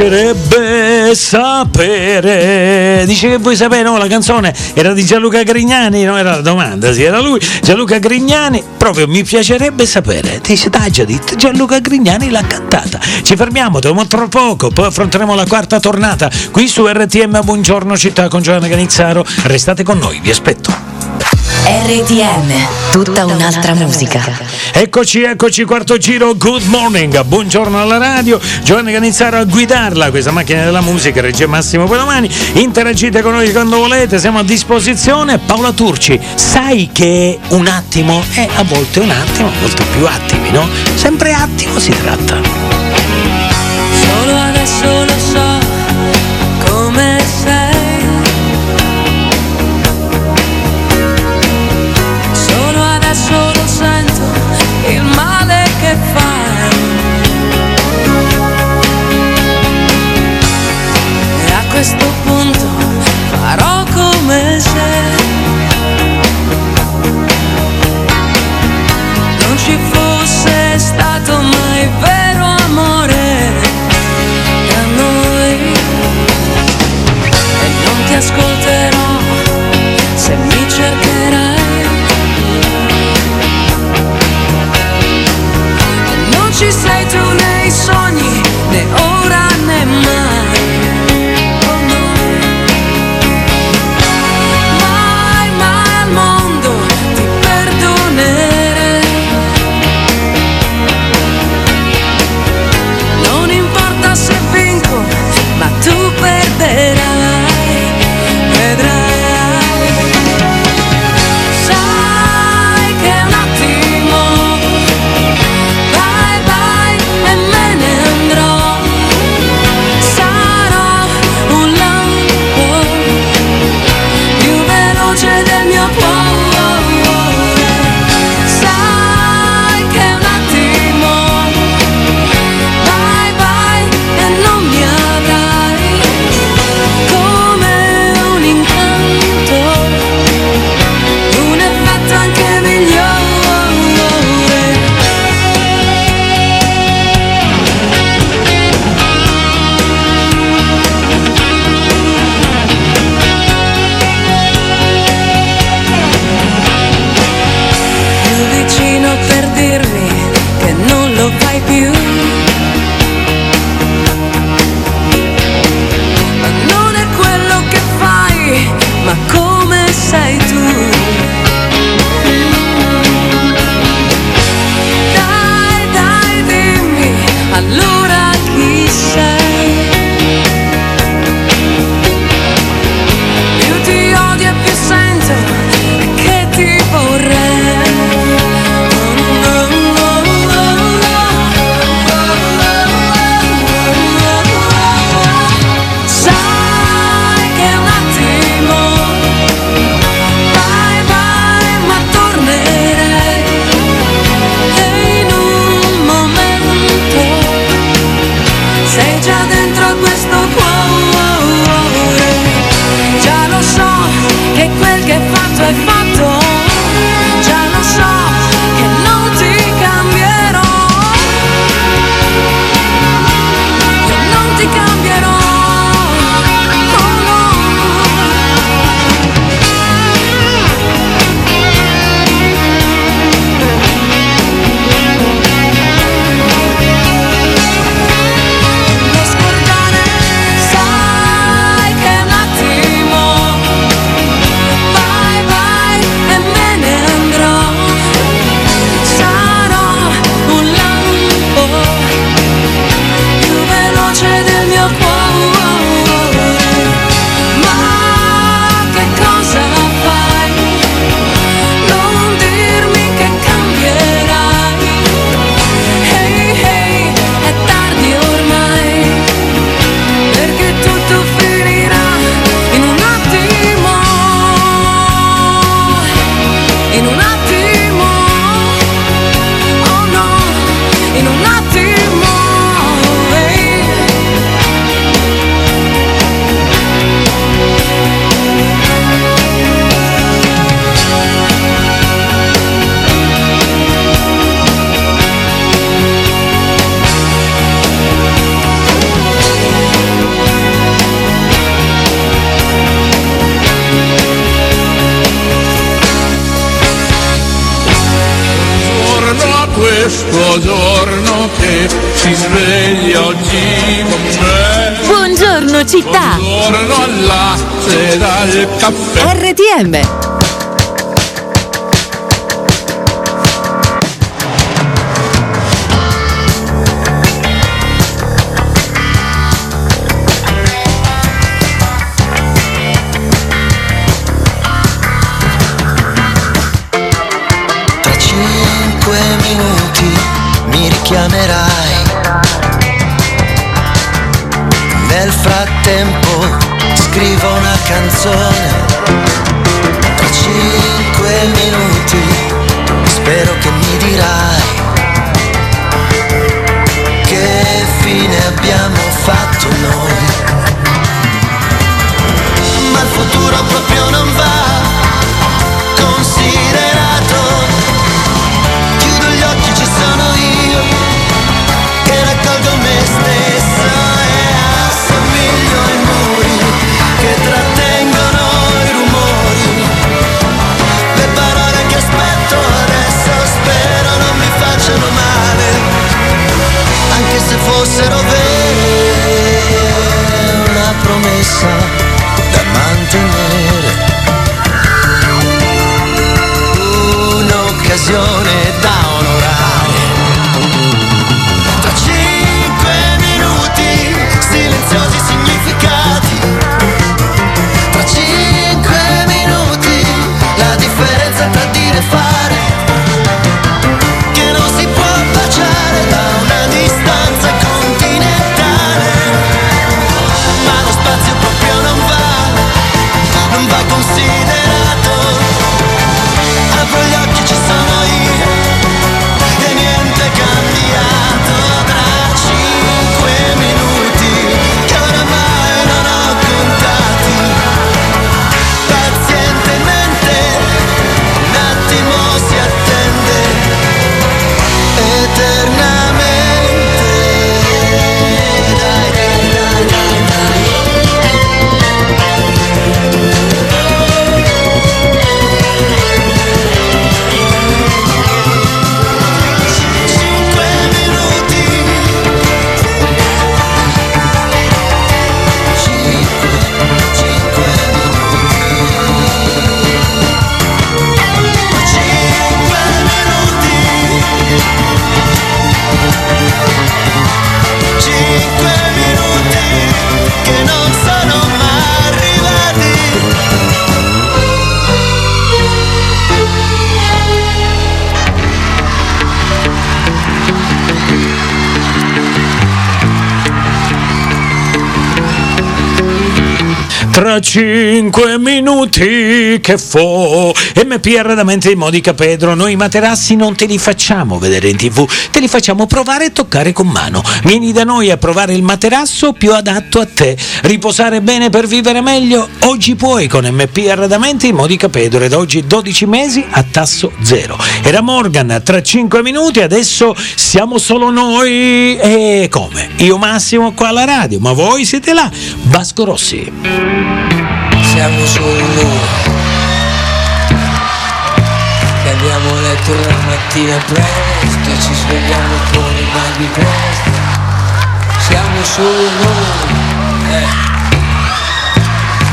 piacerebbe sapere. Dice che vuoi sapere, no? La canzone era di Gianluca Grignani, non era la domanda, sì, era lui. Gianluca Grignani, proprio mi piacerebbe sapere. Dice, detto, Gianluca Grignani l'ha cantata. Ci fermiamo, tra poco, poi affronteremo la quarta tornata qui su RTM Buongiorno Città con Giovanni Canizzaro. Restate con noi, vi aspetto. RTM, tutta un'altra musica. Eccoci, eccoci, quarto giro, good morning, buongiorno alla radio, Giovanni Canizzaro a guidarla, questa macchina della musica, Reggio Massimo Pelomani, interagite con noi quando volete, siamo a disposizione, Paola Turci, sai che un attimo è a volte un attimo, a volte più attimi, no? Sempre attimo si tratta. Solo adesso lo so E Tra cinque minuti che fo. MP arredamenti di Modica Pedro. Noi materassi non te li facciamo vedere in tv Te li facciamo provare e toccare con mano. Vieni da noi a provare il materasso più adatto a te. Riposare bene per vivere meglio? Oggi puoi con MP arredamenti di Modica Pedro. Ed oggi 12 mesi a tasso zero. Era Morgan tra cinque minuti Adesso siamo solo noi. E come? Io Massimo qua alla radio Ma voi siete là. Vasco Rossi Siamo solo noi Che abbiamo letto la mattina presto ci svegliamo con i mal di testa. Siamo solo noi eh,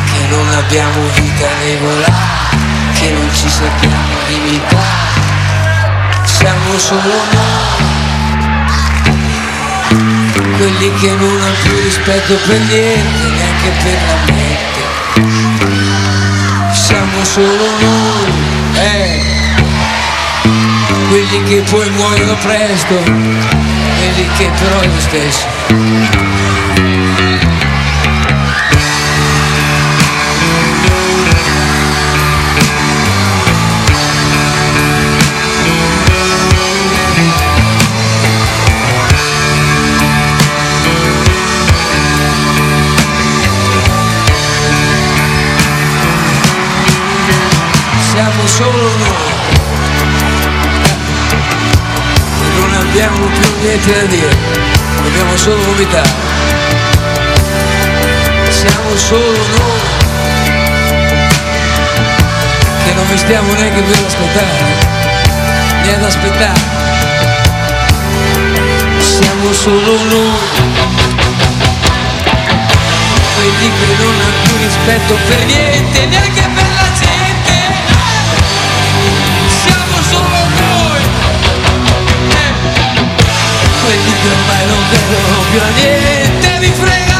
Che non abbiamo vita regolare Che non ci sappiamo limitare. Siamo solo noi quelli che non hanno più rispetto per niente, neanche per la mente. Siamo solo noi, eh. Quelli che poi muoiono presto, quelli che però è lo stesso. niente da dire, dobbiamo solo vomitare. Siamo solo noi, che non vi stiamo neanche per aspettare, né ad aspettare. Siamo solo noi, quelli che non hanno più rispetto per niente, neanche per vestito ma non credo più a niente, mi frega.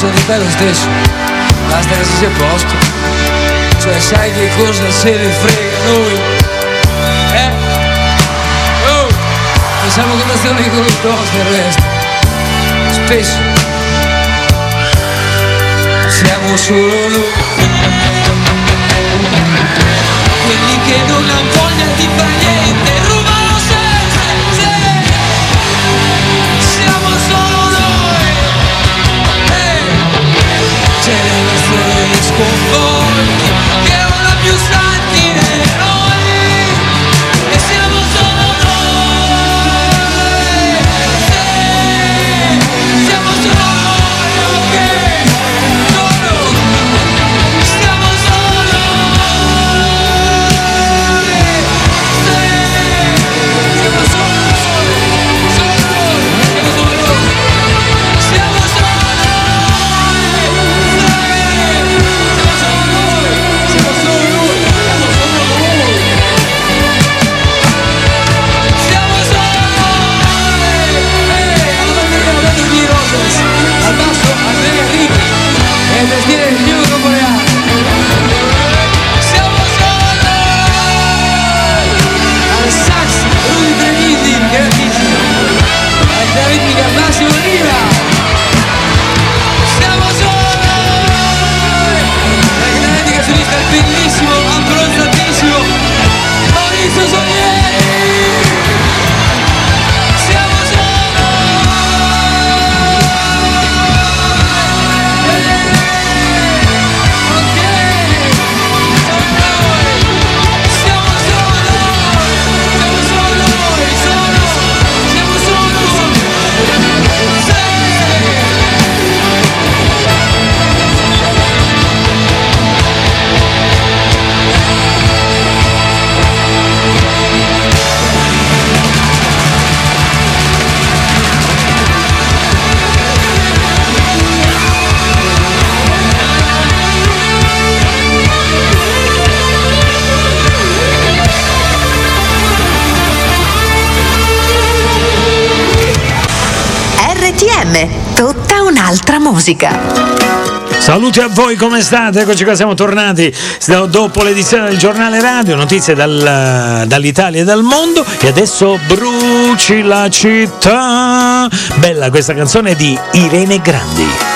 società è lo stesso, basta che si sia posto, cioè sai che cosa se ne frega noi, eh? Oh! Facciamo colazione con il toast e il resto, spesso siamo solo noi. musica. Saluti a voi, come state? Eccoci qua, siamo tornati dopo l'edizione del giornale radio, notizie dal, dall'Italia e dal mondo e adesso bruci la città. Bella questa canzone di Irene Grandi.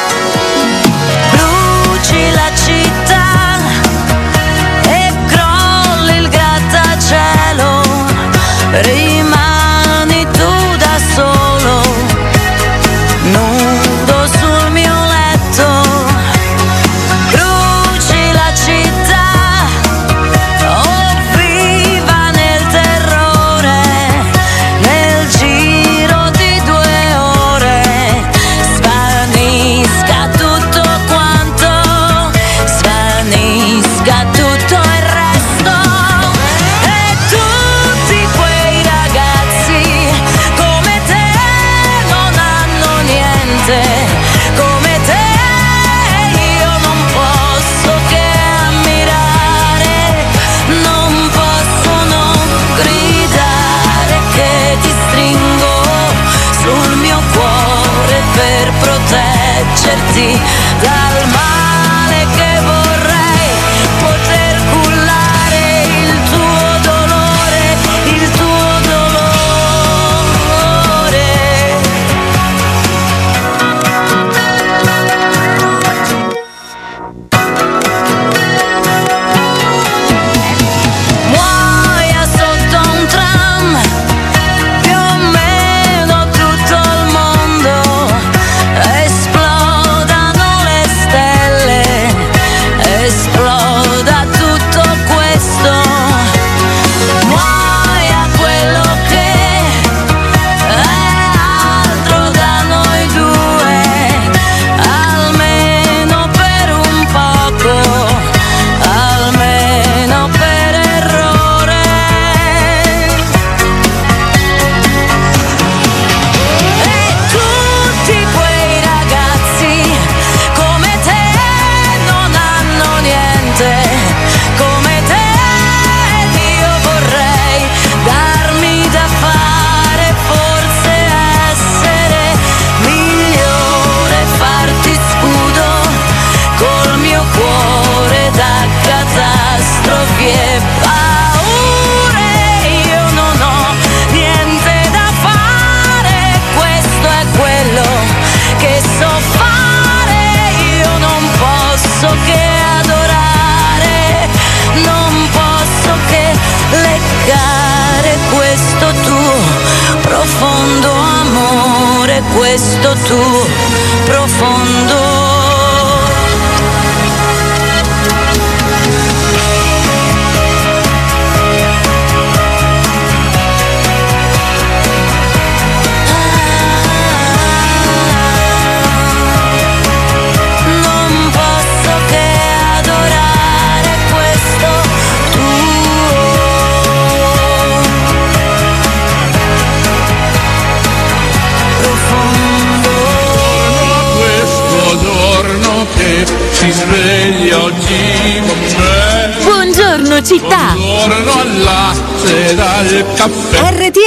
Proteggerti dal male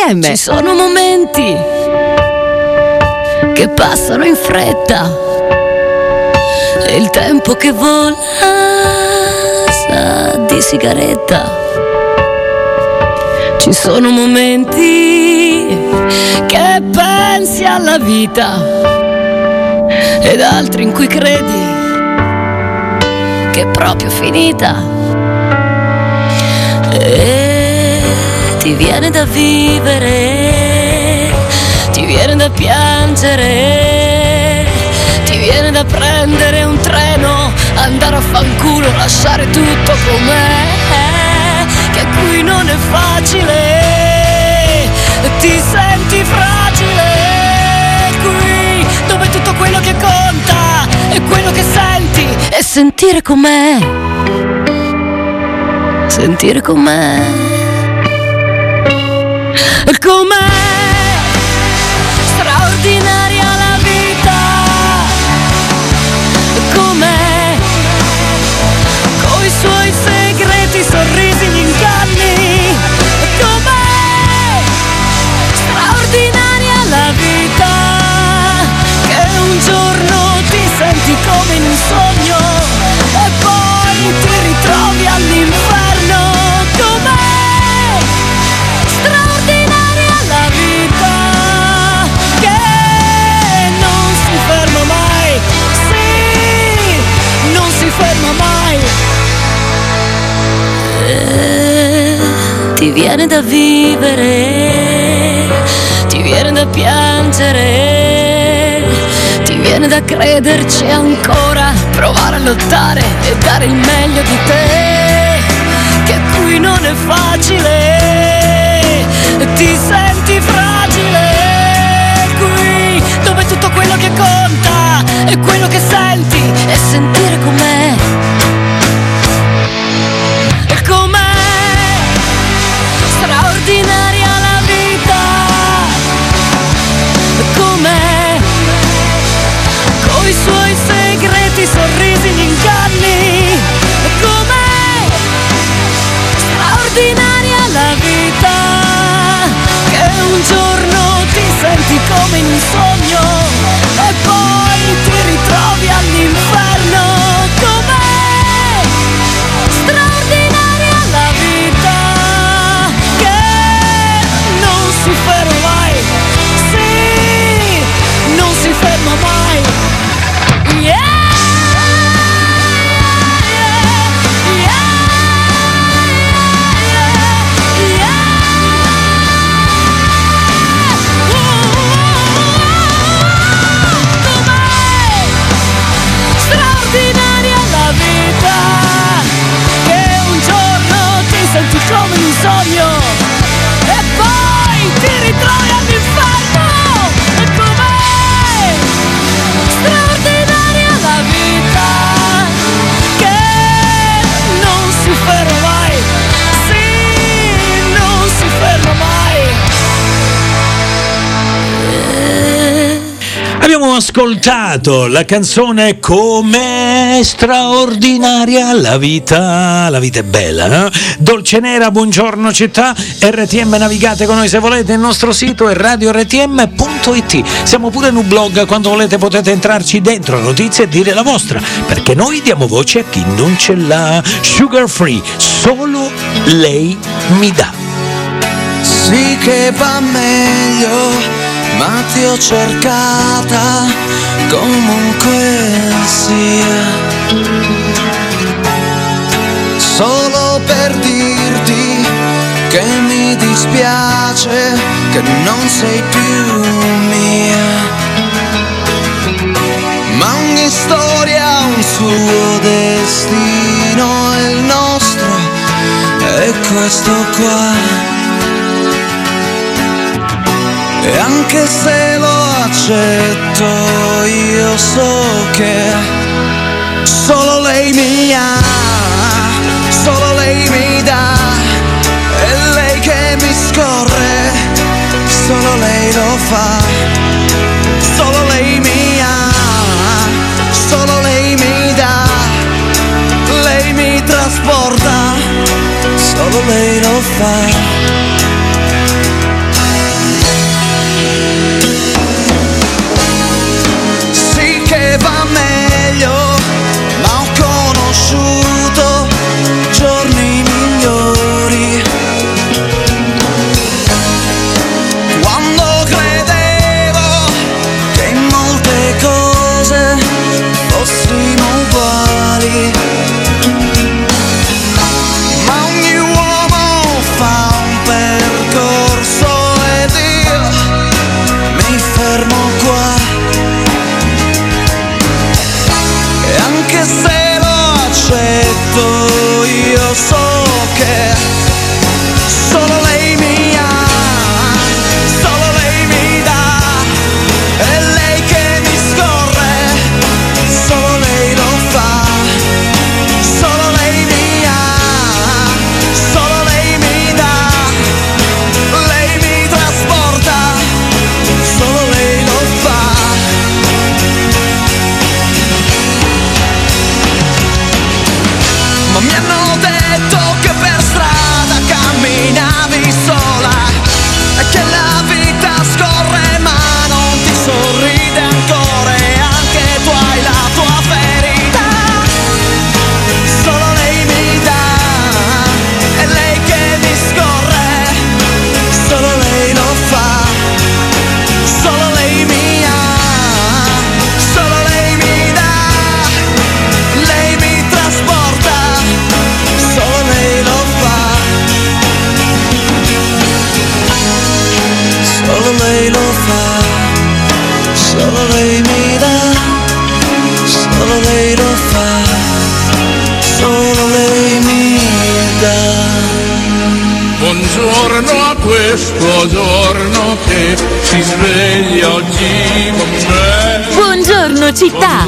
RTM. Ci sono momenti che passano in fretta e il tempo che vola sa di sigaretta. Ci sono momenti che pensi alla vita ed altri in cui credi che è proprio finita. Ti viene da vivere, ti viene da piangere, ti viene da prendere un treno, andare a fanculo, lasciare tutto com'è, che qui non è facile, ti senti fragile, qui dove tutto quello che conta è quello che senti e sentire com'è, sentire com'è. Com'è straordinaria la vita? Com'è coi suoi segreti, sorrisi, gli inganni? Com'è straordinaria la vita? Che un giorno ti senti come in un sogno ferma mai. E ti viene da vivere, ti viene da piangere, ti viene da crederci ancora, provare a lottare e dare il meglio di te, che qui non è facile, ti senti fragile, qui dove tutto quello che conta è quello che senti e sentire com'è. E com'è? Straordinaria la vita, com'è? Coi suoi segreti, sorrisi, gli inganni, com'è? Straordinaria la vita, che un giorno ti senti come in un sogno running fast ascoltato la canzone Com'è straordinaria la vita, la vita è bella, no? Dolce Nera, buongiorno città, RTM navigate con noi se volete, il nostro sito è radiortm.it. Siamo pure in un blog, quando volete potete entrarci dentro notizie e dire la vostra, perché noi diamo voce a chi non ce l'ha. Sugar free, solo lei mi dà. Sì che va meglio, ma ti ho cercata comunque sia. Solo per dirti che mi dispiace che non sei più mia. Ma ogni storia ha un suo destino il nostro è questo qua. E anche se lo accetto, io so che solo lei mi ha, solo lei mi dà, è lei che mi scorre, solo lei lo fa, solo lei mi solo lei mi dà, lei mi trasporta, solo lei lo fa. yeah. Città.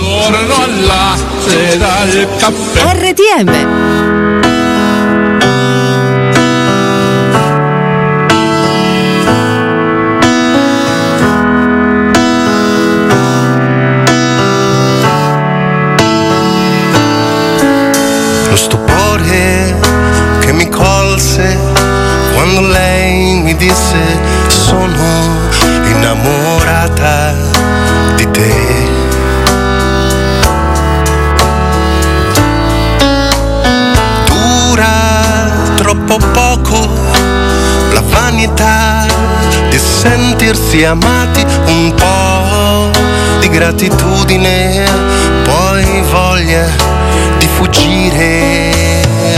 RTM. Sentirsi amati un po' di gratitudine, poi voglia di fuggire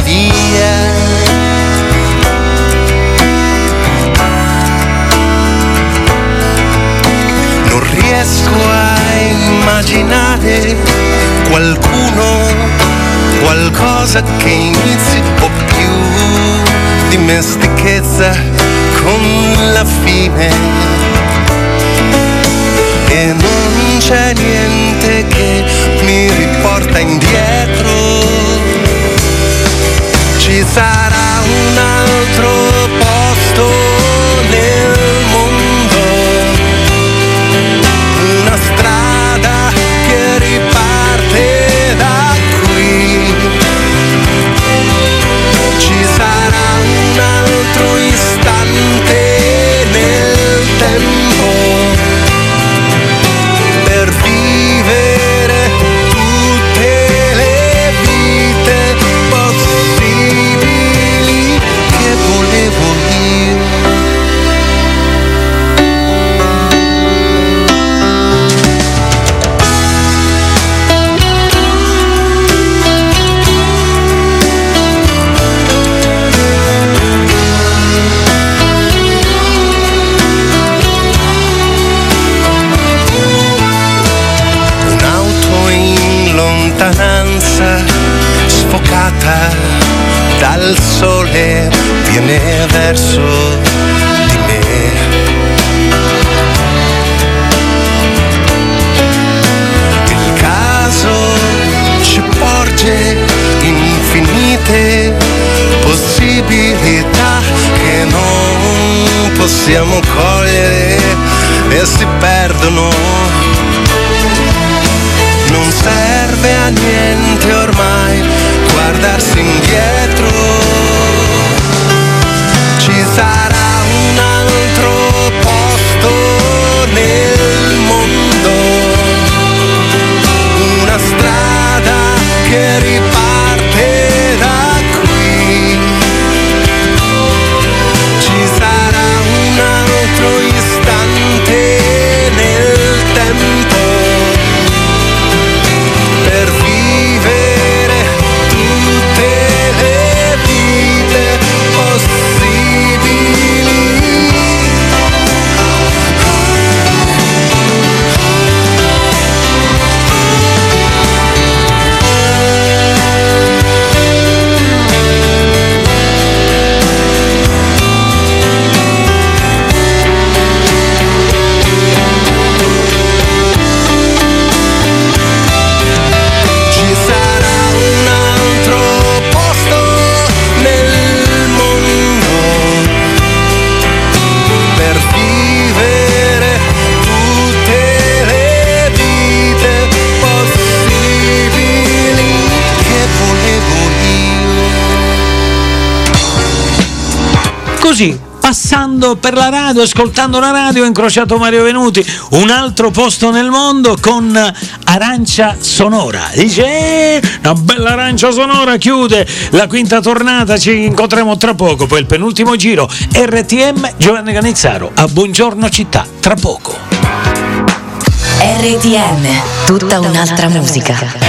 via. Non riesco a immaginare qualcuno, qualcosa che inizi o più dimestichezza con la fine. C'è niente che mi riporta indietro. verso così, passando per la radio, ascoltando la radio, ho incrociato Mario Venuti, un altro posto nel mondo con Arancia Sonora. Dice, eh, una bella Arancia Sonora chiude la quinta tornata, ci incontreremo tra poco, poi il penultimo giro, RTM Giovanni Canizzaro, a Buongiorno Città, tra poco. RTM, tutta, tutta un'altra, un'altra musica. musica.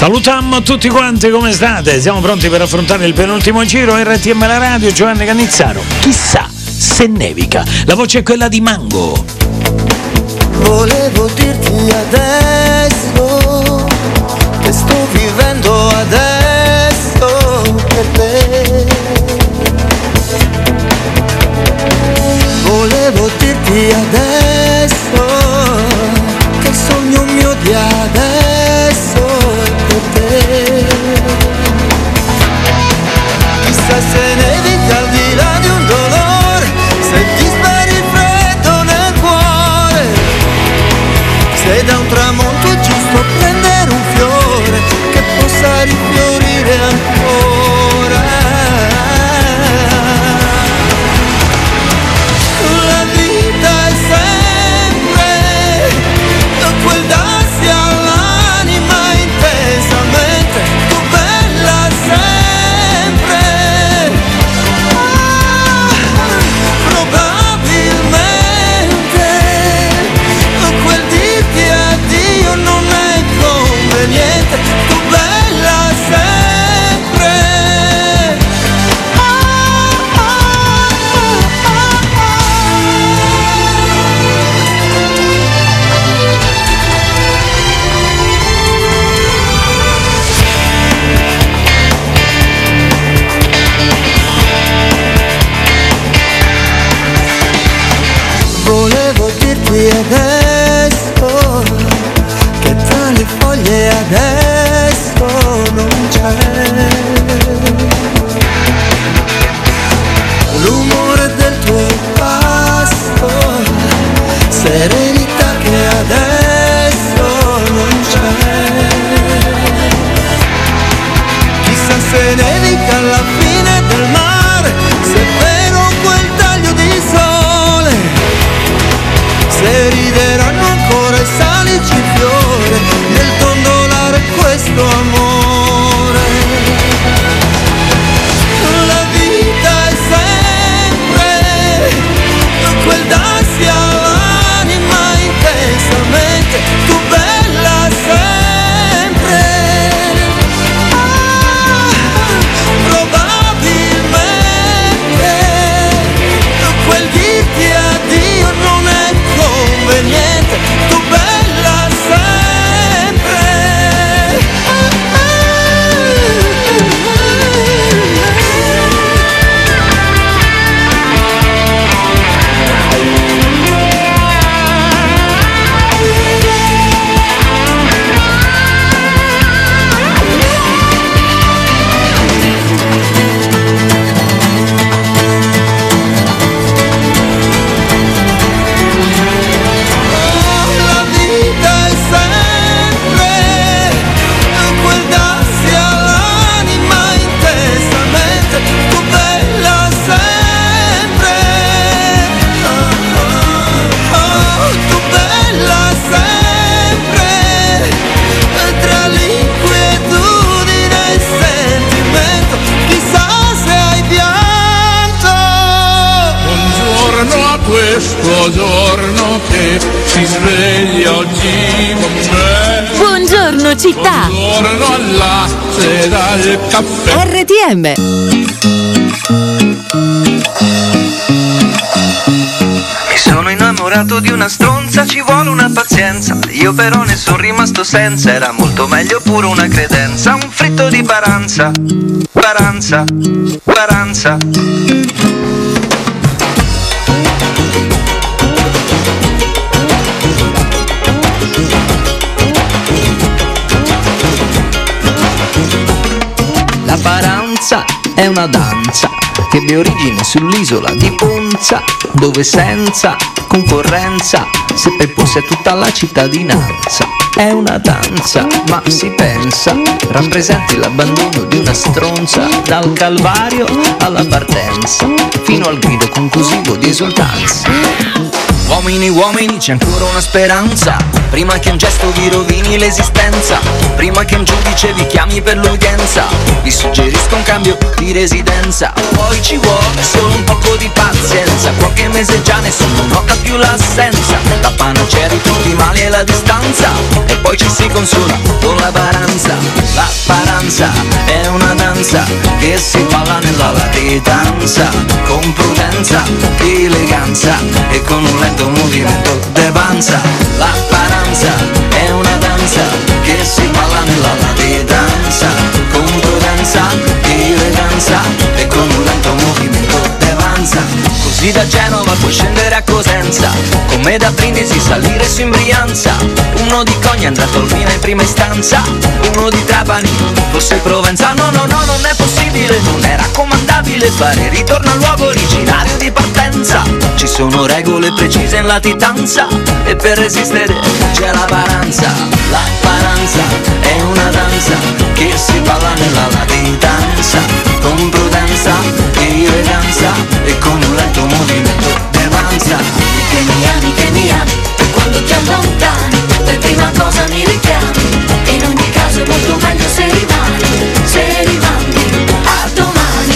Salutammo tutti quanti, come state? Siamo pronti per affrontare il penultimo giro RTM La Radio, Giovanni Canizzaro. Chissà se nevica. La voce è quella di Mango. Volevo dirti adesso Mi sono innamorato di una stronza, ci vuole una pazienza. Io però ne sono rimasto senza, era molto meglio pure una credenza. Un fritto di paranza, paranza, paranza. È una danza che ebbe origine sull'isola di Ponza, dove senza concorrenza seppe porsi tutta la cittadinanza. È una danza, ma si pensa, rappresenti l'abbandono di una stronza dal calvario alla partenza, fino al grido conclusivo di esultanza. Uomini, uomini, c'è ancora una speranza. Prima che un gesto vi rovini l'esistenza. Prima che un giudice vi chiami per l'udienza. Vi suggerisco un cambio di residenza. Poi ci vuole solo un poco di pazienza. Qualche mese già nessuno nota più l'assenza. La panacea di tutti i mali è la distanza. E poi ci si consola con la paranza. La paranza è una danza che si balla nella latitanza. Con prudenza, eleganza e con un lento movimento de panza. La paranza è una danza che si balla nella latitanza. Con prudenza, eleganza e con un lento movimento de panza. Così da Genova puoi scendere a Cosenza. Come da Brindisi salire su in Brianza. Uno di Cogna andrà a Tolmina in prima istanza. Uno di Trapani, forse Provenza. No, no, no, non è possibile, non è raccomandabile Fare ritorno al luogo originario di partenza. Ci sono regole precise in latitanza E per resistere c'è la paranza. La paranza è una danza Che si balla nella latitanza. Con prudenza, eleganza E con un lento movimento d'avanza Che mi ami, che mi ami E quando ti allontani Per prima cosa mi richiami. E in ogni caso è molto meglio se rimani Se rimani a domani.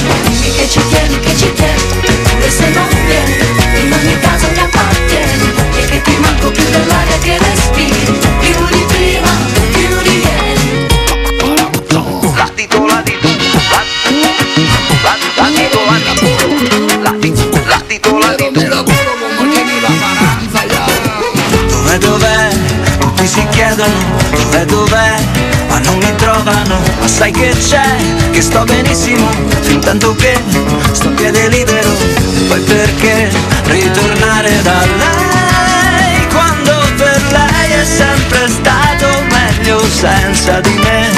Che ci tieni, che ci tieni Pure se non vieni In ogni caso mi chiedono dov'è, dov'è? Ma non mi trovano, ma sai che c'è? Che sto benissimo, fin tanto che sto a piede libero. E poi perché ritornare da lei? Quando per lei è sempre stato meglio senza di me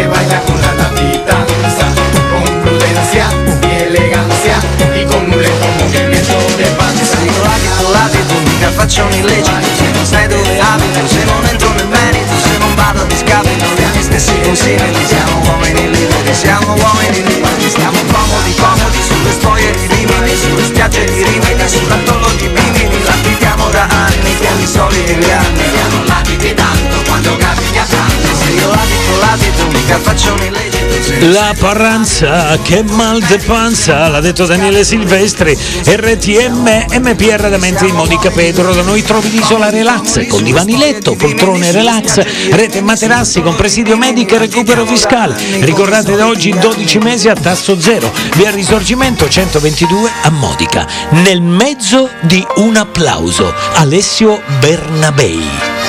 se baila con la latitanza, con prudencia y elegancia y con un lento movimiento de panza. Dico ladito, ladito, mica faccio un illecito sai dove abito, se non entro nel merito Se non vado a discapito degli stessi consigli Siamo uomini liberi, siamo uomini liberi Stiamo comodi, comodi sulle storie di Rimini Sulle spiagge di Rimini, sull'atollo di Bimini Latitiamo da anni con i soliti inganni La parranza, che mal de panza, l'ha detto Daniele Silvestri, RTM MPR Radamenti di Monica Pedro, da noi trovi l'isola relax, con divani letto, poltrone relax, rete materassi con presidio medico e recupero fiscale. Ricordate da oggi 12 mesi a tasso zero, via Risorgimento 122 a Modica, nel mezzo di un applauso, Alessio Bernabei.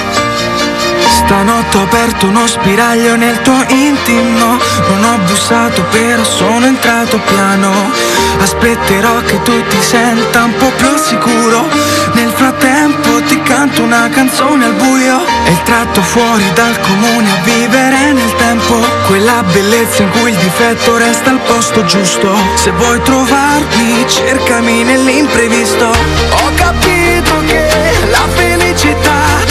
Stanotte ho aperto uno spiraglio nel tuo intimo. Non ho bussato però sono entrato piano. Aspetterò che tu ti senta un po' più sicuro. Nel frattempo ti canto una canzone al buio. È il tratto fuori dal comune a vivere nel tempo. Quella bellezza in cui il difetto resta al posto giusto. Se vuoi trovarmi cercami nell'imprevisto. Ho capito che la felicità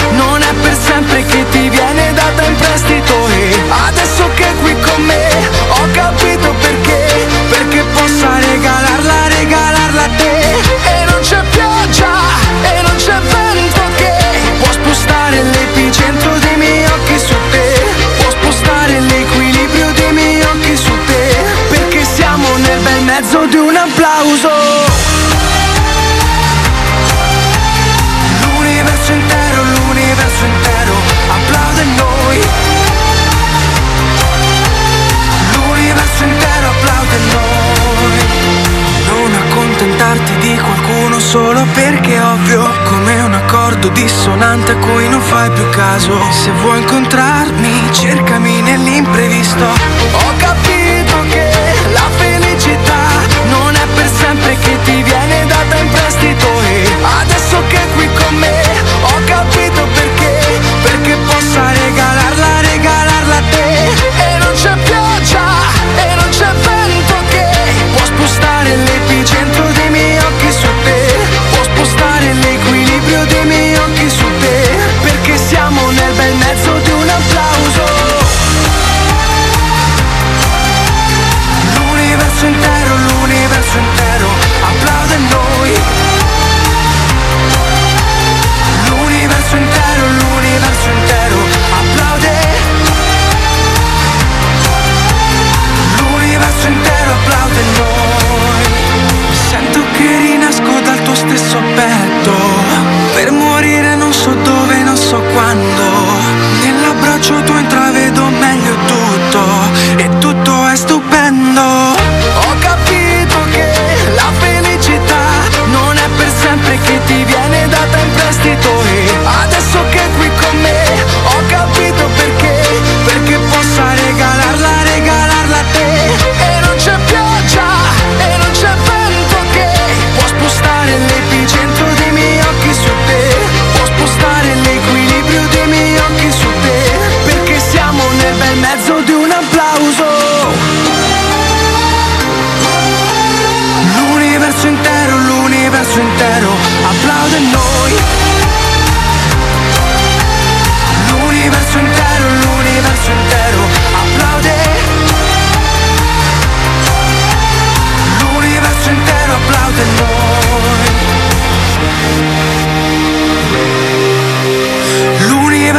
sempre che ti viene data in prestito e adesso che è qui con me ho capito perché perché possa regalarla qualcuno solo perché è ovvio Come un accordo dissonante a cui non fai più caso. Se vuoi incontrarmi cercami nell'imprevisto. Ho capito che la felicità non è per sempre che ti viene data in prestito E adesso che qui con me ho capito perché Perché possa regalarla, regalarla a te. E non c'è pioggia e non c'è vento che può spostare miei occhi su te. Può spostare l'equilibrio dei miei occhi su te Perché siamo nel bel mezzo di un applauso. L'universo intero, quando Nell'abbraccio tuo intravedo meglio tutto E tutto è stupendo. Ho capito che la felicità Non è per sempre che ti viene data in prestito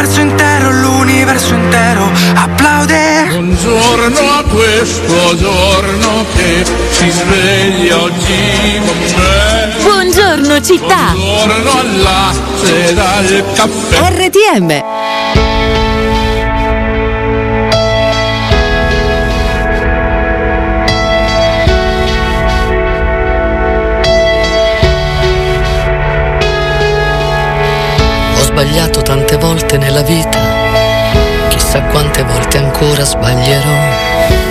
L'universo intero, l'universo intero applaude Buongiorno a questo giorno che si sveglia oggi con me. Buongiorno città. Buongiorno al latte dal caffè. RTM. Sbagliato tante volte nella vita, chissà quante volte ancora sbaglierò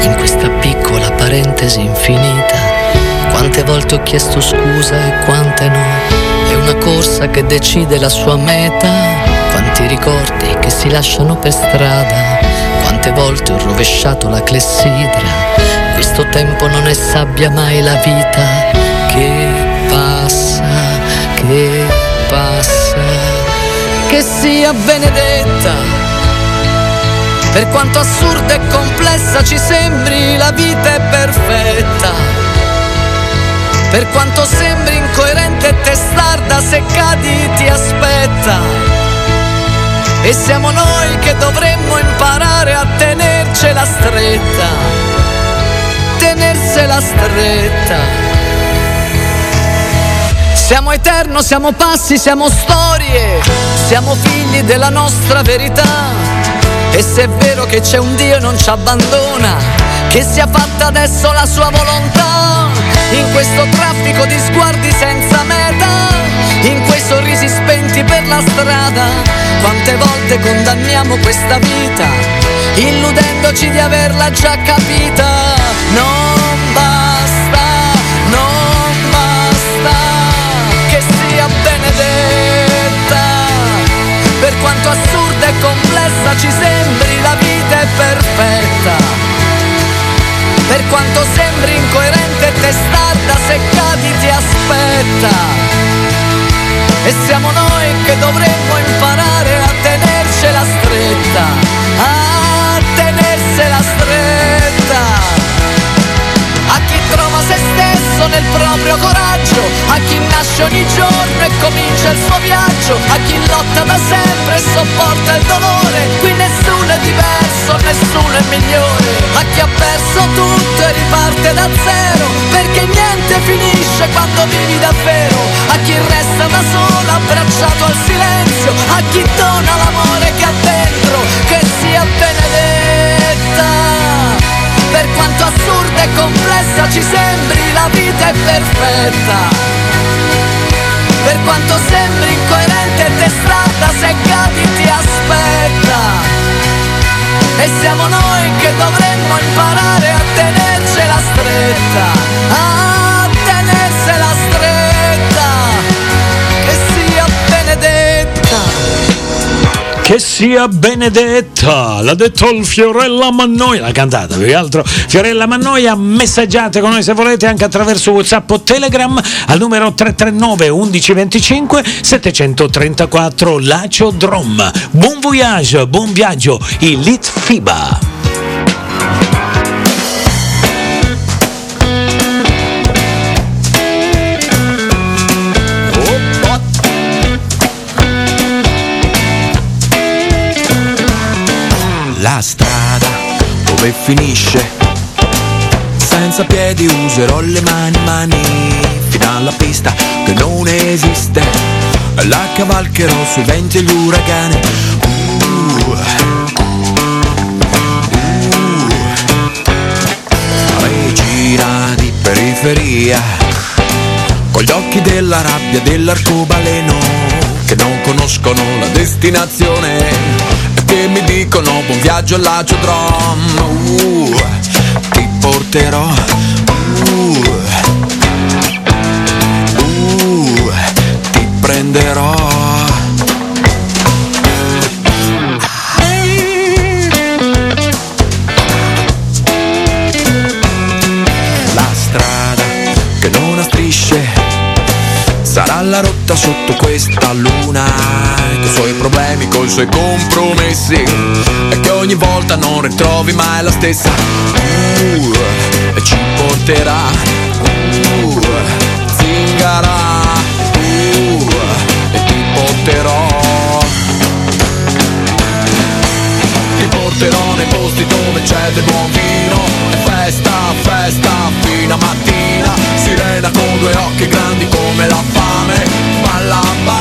in questa piccola parentesi infinita. Quante volte ho chiesto scusa e quante no. È una corsa che decide la sua meta. Quanti ricordi che si lasciano per strada. Quante volte ho rovesciato la clessidra. Questo tempo non è sabbia mai la vita che che sia benedetta. Per quanto assurda e complessa ci sembri, la vita è perfetta. Per quanto sembri incoerente e testarda, se cadi ti aspetta. E siamo noi che dovremmo imparare a tenercela stretta. Tenersela stretta. Siamo eterno, siamo passi, siamo storie, siamo figli della nostra verità. E se è vero che c'è un Dio e non ci abbandona, che sia fatta adesso la sua volontà. In questo traffico di sguardi senza meta, in quei sorrisi spenti per la strada, quante volte condanniamo questa vita, illudendoci di averla già capita. Non quanto assurda e complessa ci sembri, la vita è perfetta. Per quanto sembri incoerente e testarda, se cadi ti aspetta. E siamo noi che dovremmo imparare a tenercela stretta, a trova se stesso il proprio coraggio, a chi nasce ogni giorno e comincia il suo viaggio, a chi lotta da sempre e sopporta il dolore, qui nessuno è diverso, nessuno è migliore, a chi ha perso tutto e riparte da zero, perché niente finisce quando vivi davvero, a chi resta da solo abbracciato al silenzio, a chi dona l'amore che ha dentro, che sia benedetta. Per quanto assurda e complessa ci sembri, la vita è perfetta. Per quanto sembri incoerente e testata, se cadi ti aspetta. E siamo noi che dovremmo imparare a tenercela stretta. A Che sia benedetta, l'ha detto il Fiorella Mannoia, l'ha cantata più che altro. Fiorella Mannoia, messaggiate con noi se volete anche attraverso WhatsApp o Telegram al numero 339 1125 734 Lacio Drom. Buon voyage, buon viaggio, il Lit La strada dove finisce? Senza piedi userò le mani, mani fino alla pista che non esiste. La cavalcherò sui venti e gli uragani. Uh, uh, di periferia, con gli occhi della rabbia dell'arcobaleno che non conoscono la destinazione mi dicono buon viaggio all'agio drum uh, ti porterò. Uh, uh, ti prenderò. La rotta sotto questa luna suoi problemi, con i suoi compromessi. E che ogni volta non ritrovi mai la stessa. Uh, e ci porterà. Uh, zingara. Uh, e ti porterò. Ti porterò nei posti dove c'è del buon vino. E festa, festa fino a mattina. Sirena con due occhi grandi come la fame. Balla, balla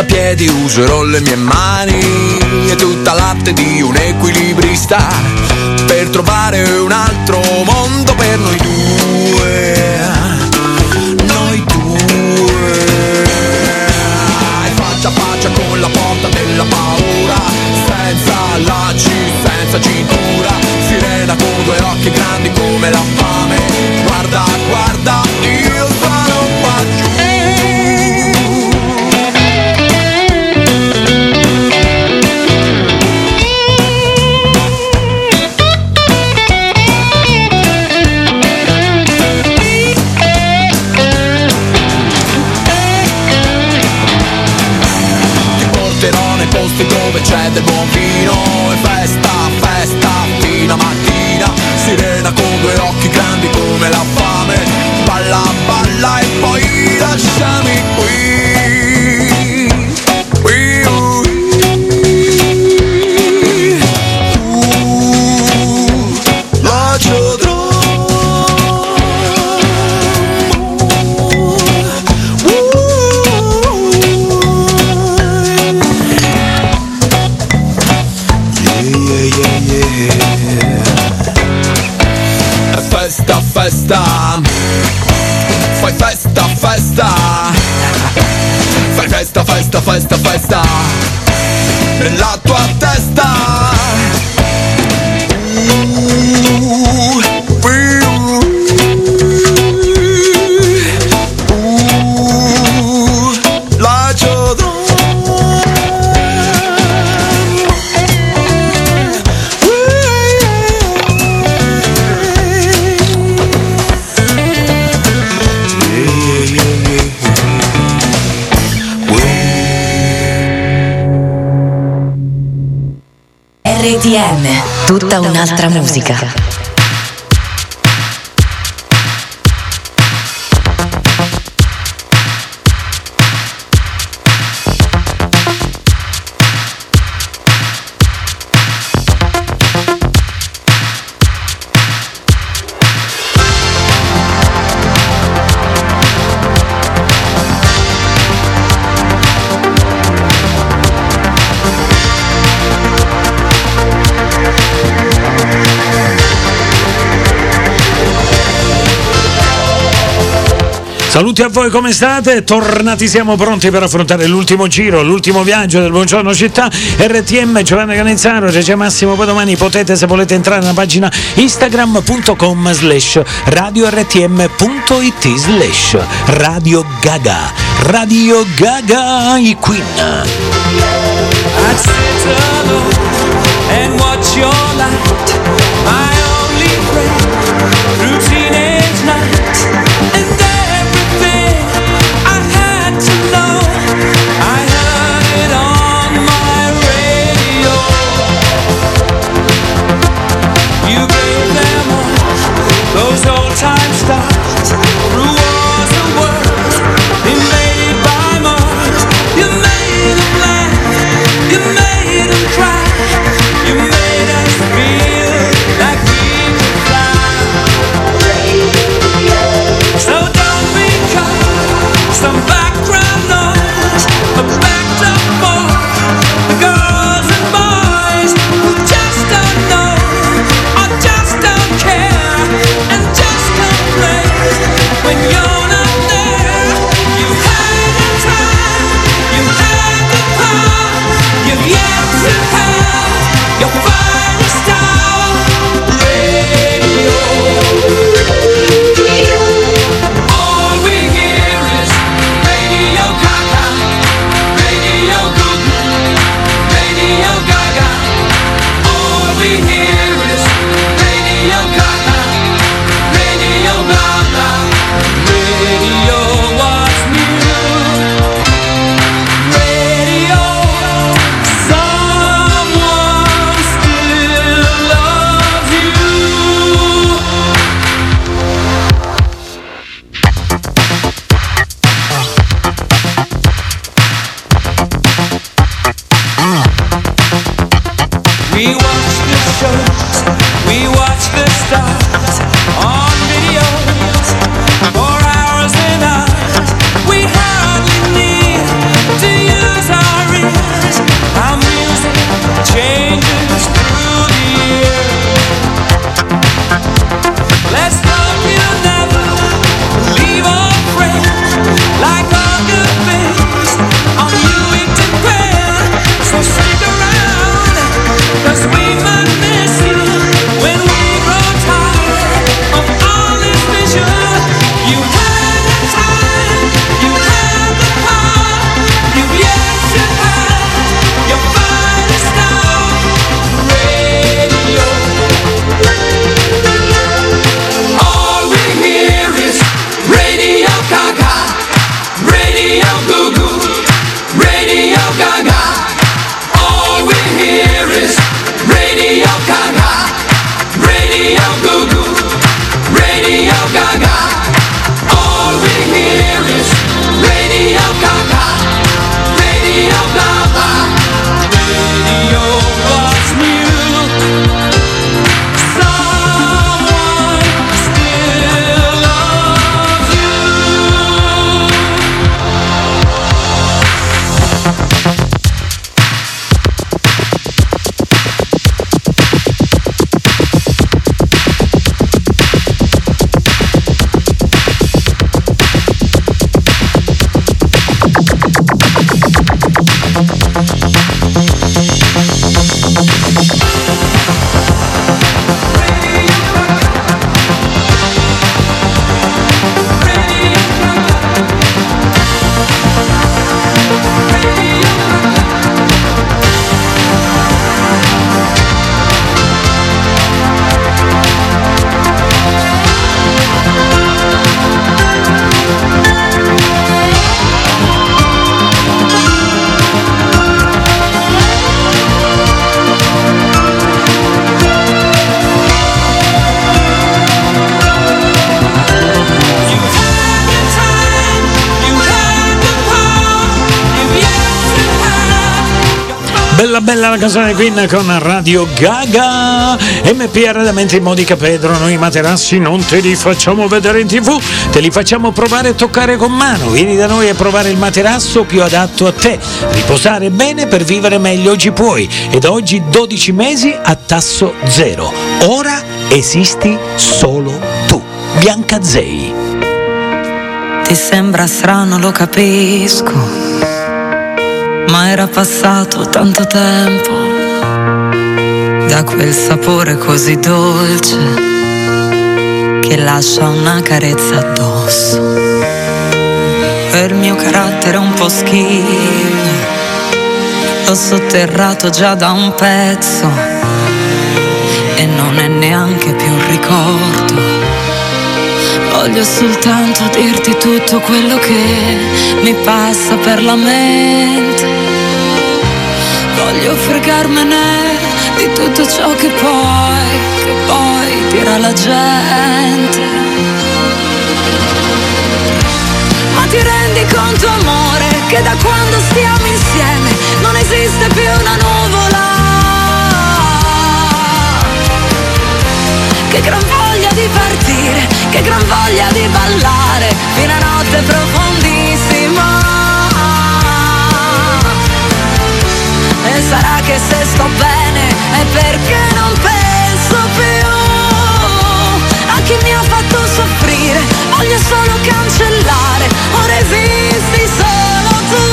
Senza piedi userò le mie mani e tutta l'arte di un equilibrista per trovare un altro mondo per noi due. RPM, tutta un'altra musica. Saluti a voi, come state? Tornati siamo pronti per affrontare l'ultimo giro, l'ultimo viaggio del Buongiorno Città. RTM Giovanna Canezzaro, Regia Massimo. Poi domani potete, se volete, entrare nella pagina instagram.com slash radiortm.it slash Radio Gaga. Radio Gaga i Queen. I'd sit alone and watch your light. I Bella bella la canzone Queen con Radio Gaga. MP Arredamenti Modica Pedro Noi materassi non te li facciamo vedere in tv Te li facciamo provare e toccare con mano. Vieni da noi a provare il materasso più adatto a te. Riposare bene per vivere meglio oggi puoi. Ed oggi 12 mesi a tasso zero. Ora esisti solo tu. Bianca Zei. Ti sembra strano, lo capisco. Ma era passato tanto tempo da quel sapore così dolce che lascia una carezza addosso. Per mio carattere un po' schifo, l'ho sotterrato già da un pezzo e non è neanche più un ricordo. Voglio soltanto dirti tutto quello che mi passa per la mente. Voglio fregarmene di tutto ciò che poi, che poi dirà la gente. Ma ti rendi conto amore che da quando stiamo insieme non esiste più una nuvola? Che gran voglia di partire, che gran voglia di ballare fino a notte profondissima. Sarà che se sto bene è perché non penso più a chi mi ha fatto soffrire. Voglio solo cancellare, ora esisti solo tu.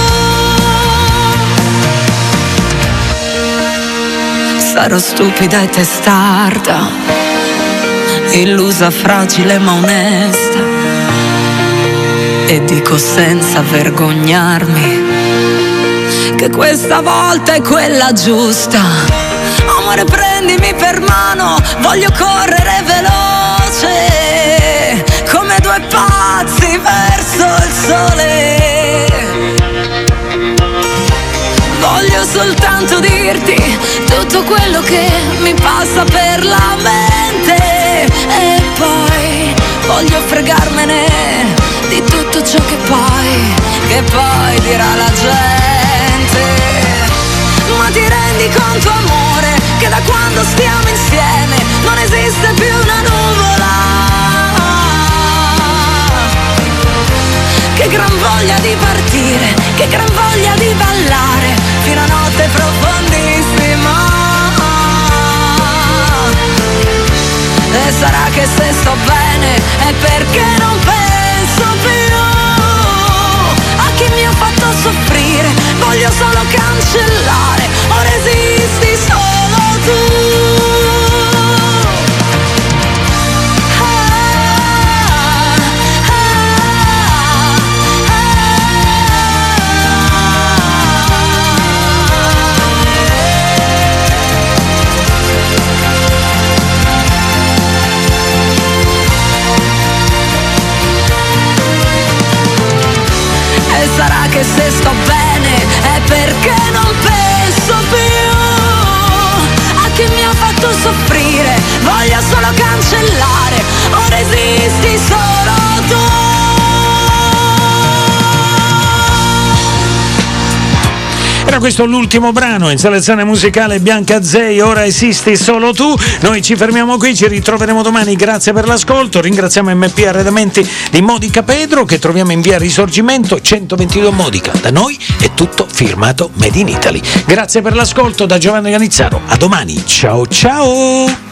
Sarò stupida e testarda illusa, fragile ma onesta. E dico senza vergognarmi che questa volta è quella giusta. Amore, prendimi per mano, voglio correre veloce come due pazzi verso il sole. Voglio soltanto dirti tutto quello che mi passa per la mente e poi voglio fregarmene di tutto ciò che poi, che poi dirà la gente. Ma ti rendi conto amore che da quando stiamo insieme non esiste più una nuvola? Che gran voglia di partire, che gran voglia di ballare fino a notte profondissima. E sarà che se sto bene è perché non penso fatto soffrire. Voglio solo cancellare, ora esisti solo tu. Perché non penso più a chi mi ha fatto soffrire. Voglio solo cancellare, ora esisti Era questo l'ultimo brano in selezione musicale Bianca Zei, ora esisti solo tu. Noi ci fermiamo qui, ci ritroveremo domani. Grazie per l'ascolto. Ringraziamo MP Arredamenti di Modica Pedro che troviamo in via Risorgimento 122 Modica. Da noi è tutto firmato Made in Italy. Grazie per l'ascolto da Giovanni Ganizzaro. A domani. Ciao ciao.